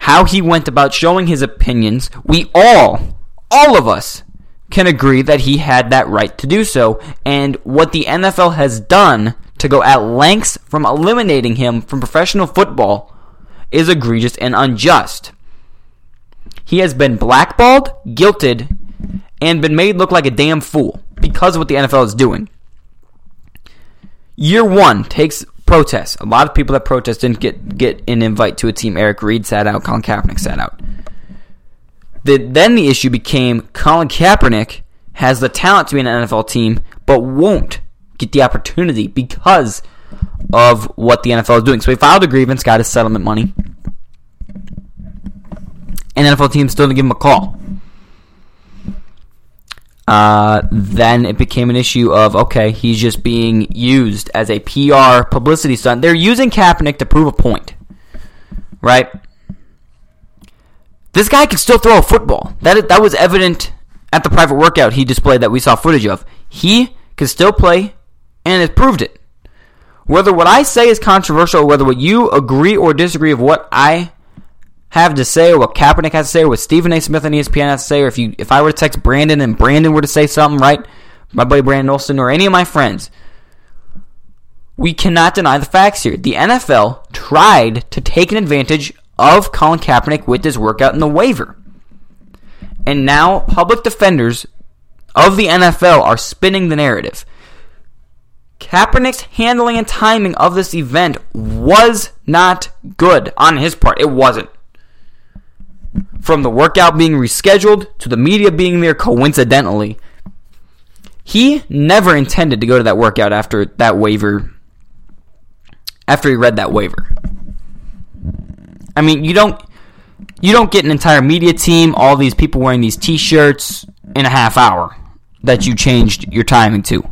How he went about showing his opinions, we all, all of us, can agree that he had that right to do so. And what the NFL has done to go at lengths from eliminating him from professional football is egregious and unjust. He has been blackballed, guilted, and been made look like a damn fool because of what the NFL is doing. Year one takes protests. A lot of people that protest didn't get, get an invite to a team. Eric Reid sat out, Colin Kaepernick sat out. The, then the issue became Colin Kaepernick has the talent to be an NFL team, but won't get the opportunity because of what the NFL is doing. So he filed a grievance, got his settlement money, and NFL team still didn't give him a call. Uh, then it became an issue of okay, he's just being used as a PR publicity stunt. They're using Kaepernick to prove a point, right? This guy can still throw a football. That that was evident at the private workout he displayed that we saw footage of. He can still play and has proved it. Whether what I say is controversial, whether what you agree or disagree of what I have to say, or what Kaepernick has to say, or what Stephen A. Smith on ESPN has to say, or if you if I were to text Brandon and Brandon were to say something, right? My buddy Brandon Olson or any of my friends, we cannot deny the facts here. The NFL tried to take an advantage of Colin Kaepernick with his workout in the waiver. And now public defenders of the NFL are spinning the narrative. Kaepernick's handling and timing of this event was not good on his part. It wasn't. From the workout being rescheduled to the media being there coincidentally, he never intended to go to that workout after that waiver. After he read that waiver. I mean, you don't you don't get an entire media team, all these people wearing these t-shirts in a half hour that you changed your timing to.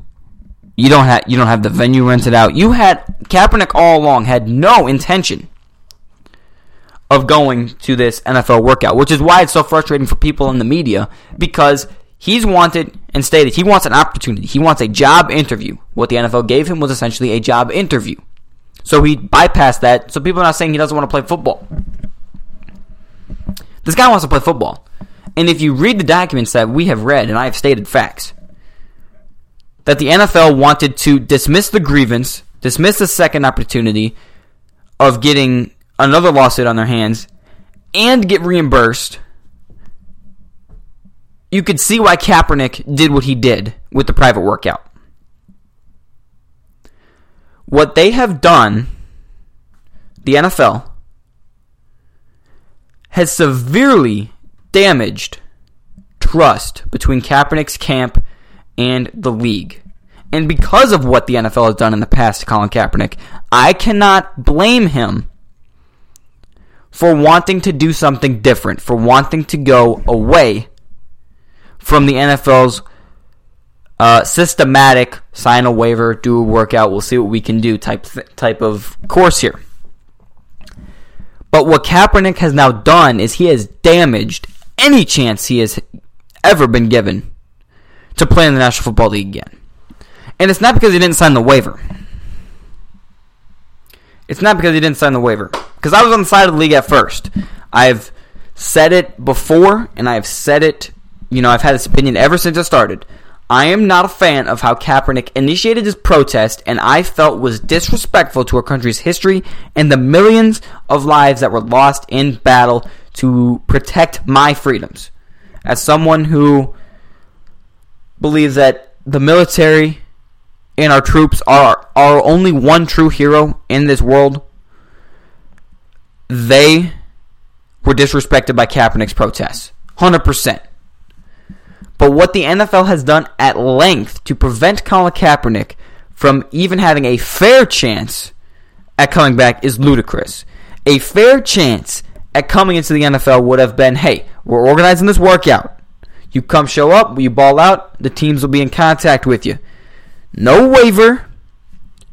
You don't have you don't have the venue rented out. You had Kaepernick all along had no intention of going to this NFL workout, which is why it's so frustrating for people in the media because he's wanted and stated he wants an opportunity. He wants a job interview. What the NFL gave him was essentially a job interview. So he bypassed that. So people are not saying he doesn't want to play football. This guy wants to play football. And if you read the documents that we have read, and I have stated facts, that the NFL wanted to dismiss the grievance, dismiss the second opportunity of getting another lawsuit on their hands, and get reimbursed, you could see why Kaepernick did what he did with the private workout. What they have done, the NFL, has severely damaged trust between Kaepernick's camp and the league. And because of what the NFL has done in the past to Colin Kaepernick, I cannot blame him for wanting to do something different, for wanting to go away from the NFL's uh, systematic sign a waiver, do a workout, we'll see what we can do type th- type of course here. But what Kaepernick has now done is he has damaged any chance he has ever been given to play in the National Football League again. And it's not because he didn't sign the waiver. It's not because he didn't sign the waiver. Because I was on the side of the league at first. I've said it before, and I've said it, you know, I've had this opinion ever since it started. I am not a fan of how Kaepernick initiated his protest and I felt was disrespectful to our country's history and the millions of lives that were lost in battle to protect my freedoms. As someone who believes that the military and our troops are our only one true hero in this world, they were disrespected by Kaepernick's protests. 100%. But what the NFL has done at length to prevent Colin Kaepernick from even having a fair chance at coming back is ludicrous. A fair chance at coming into the NFL would have been hey, we're organizing this workout. You come show up, you ball out, the teams will be in contact with you. No waiver,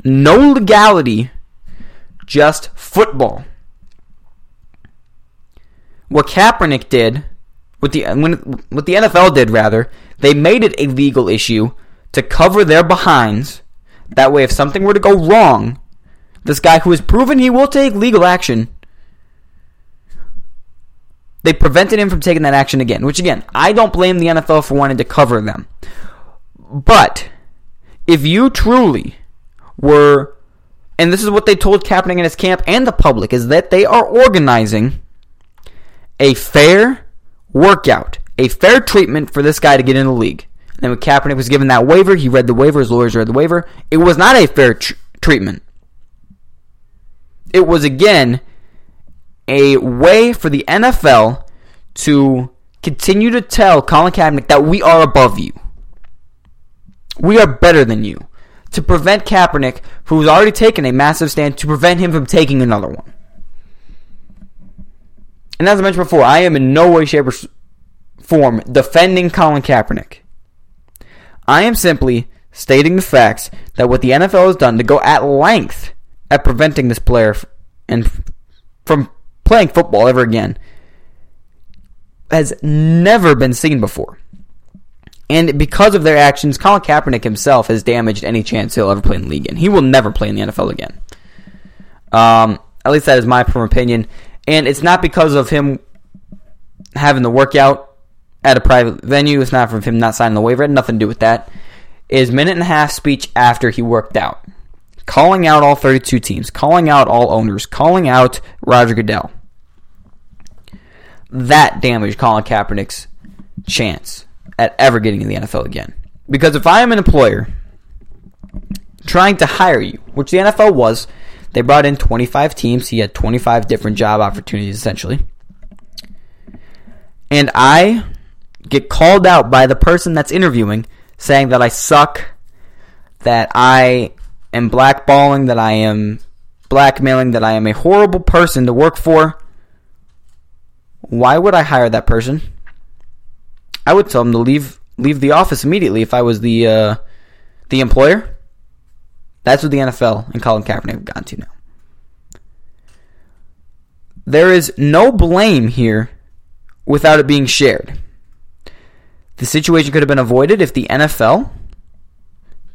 no legality, just football. What Kaepernick did what the when, what the NFL did rather, They made it a legal issue to cover their behinds. That way, if something were to go wrong, this guy who has proven he will take legal action, they prevented him from taking that action again. Which, again, I don't blame the NFL for wanting to cover them. But if you truly were, and this is what they told Kaepernick in his camp and the public, is that they are organizing a fair workout, a fair treatment for this guy to get in the league. And when Kaepernick was given that waiver, he read the waiver, his lawyers read the waiver. It was not a fair tr- treatment. It was, again, a way for the NFL to continue to tell Colin Kaepernick that we are above you. We are better than you. To prevent Kaepernick, who's already taken a massive stand, to prevent him from taking another one. And as I mentioned before, I am in no way, shape, or form defending Colin Kaepernick. I am simply stating the facts that what the NFL has done to go at length at preventing this player and from playing football ever again has never been seen before. And because of their actions, Colin Kaepernick himself has damaged any chance he'll ever play in the league again. He will never play in the NFL again. Um, at least that is my firm opinion. And it's not because of him having the workout at a private venue. It's not from him not signing the waiver. It had nothing to do with that. His minute and a half speech after he worked out, calling out all 32 teams, calling out all owners, calling out Roger Goodell. That damaged Colin Kaepernick's chance at ever getting in the NFL again. Because if I am an employer trying to hire you, which the NFL was, they brought in 25 teams. He had 25 different job opportunities essentially. And I get called out by the person that's interviewing saying that I suck, that I am blackballing, that I am blackmailing, that I am a horrible person to work for. Why would I hire that person? I would tell him to leave leave the office immediately if I was the uh, the employer. That's what the NFL and Colin Kaepernick have gone to now. There is no blame here without it being shared. The situation could have been avoided if the NFL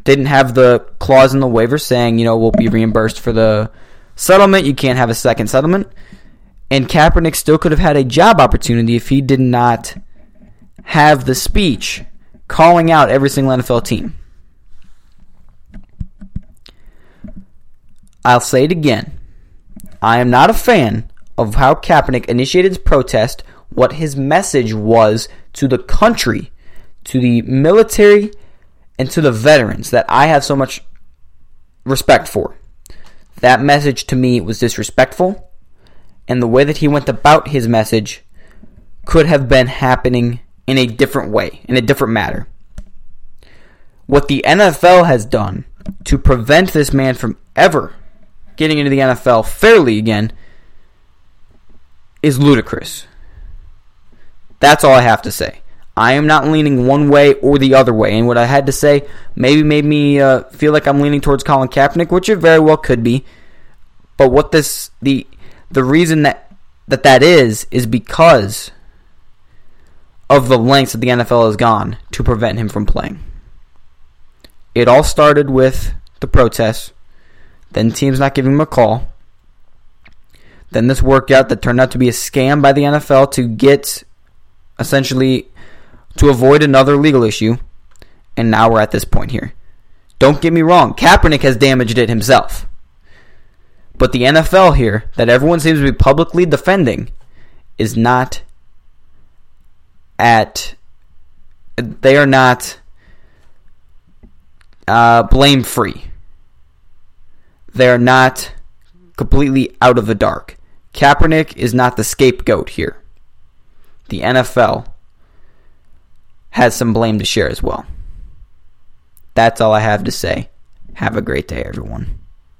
didn't have the clause in the waiver saying, you know, we'll be reimbursed for the settlement. You can't have a second settlement. And Kaepernick still could have had a job opportunity if he did not have the speech calling out every single NFL team. I'll say it again. I am not a fan of how Kaepernick initiated his protest, what his message was to the country, to the military, and to the veterans that I have so much respect for. That message to me was disrespectful, and the way that he went about his message could have been happening in a different way, in a different matter. What the NFL has done to prevent this man from ever getting into the NFL fairly again is ludicrous. That's all I have to say. I am not leaning one way or the other way. And what I had to say maybe made me uh, feel like I'm leaning towards Colin Kaepernick, which it very well could be. But what this the the reason that that that is is because of the lengths that the NFL has gone to prevent him from playing. It all started with the protests, then teams not giving him a call, then this workout that turned out to be a scam by the NFL to get essentially to avoid another legal issue, and now we're at this point here. Don't get me wrong, Kaepernick has damaged it himself. But the NFL here, that everyone seems to be publicly defending, is not at they are not uh, blame free. They are not completely out of the dark. Kaepernick is not the scapegoat here. The NFL has some blame to share as well. That's all I have to say. Have a great day, everyone.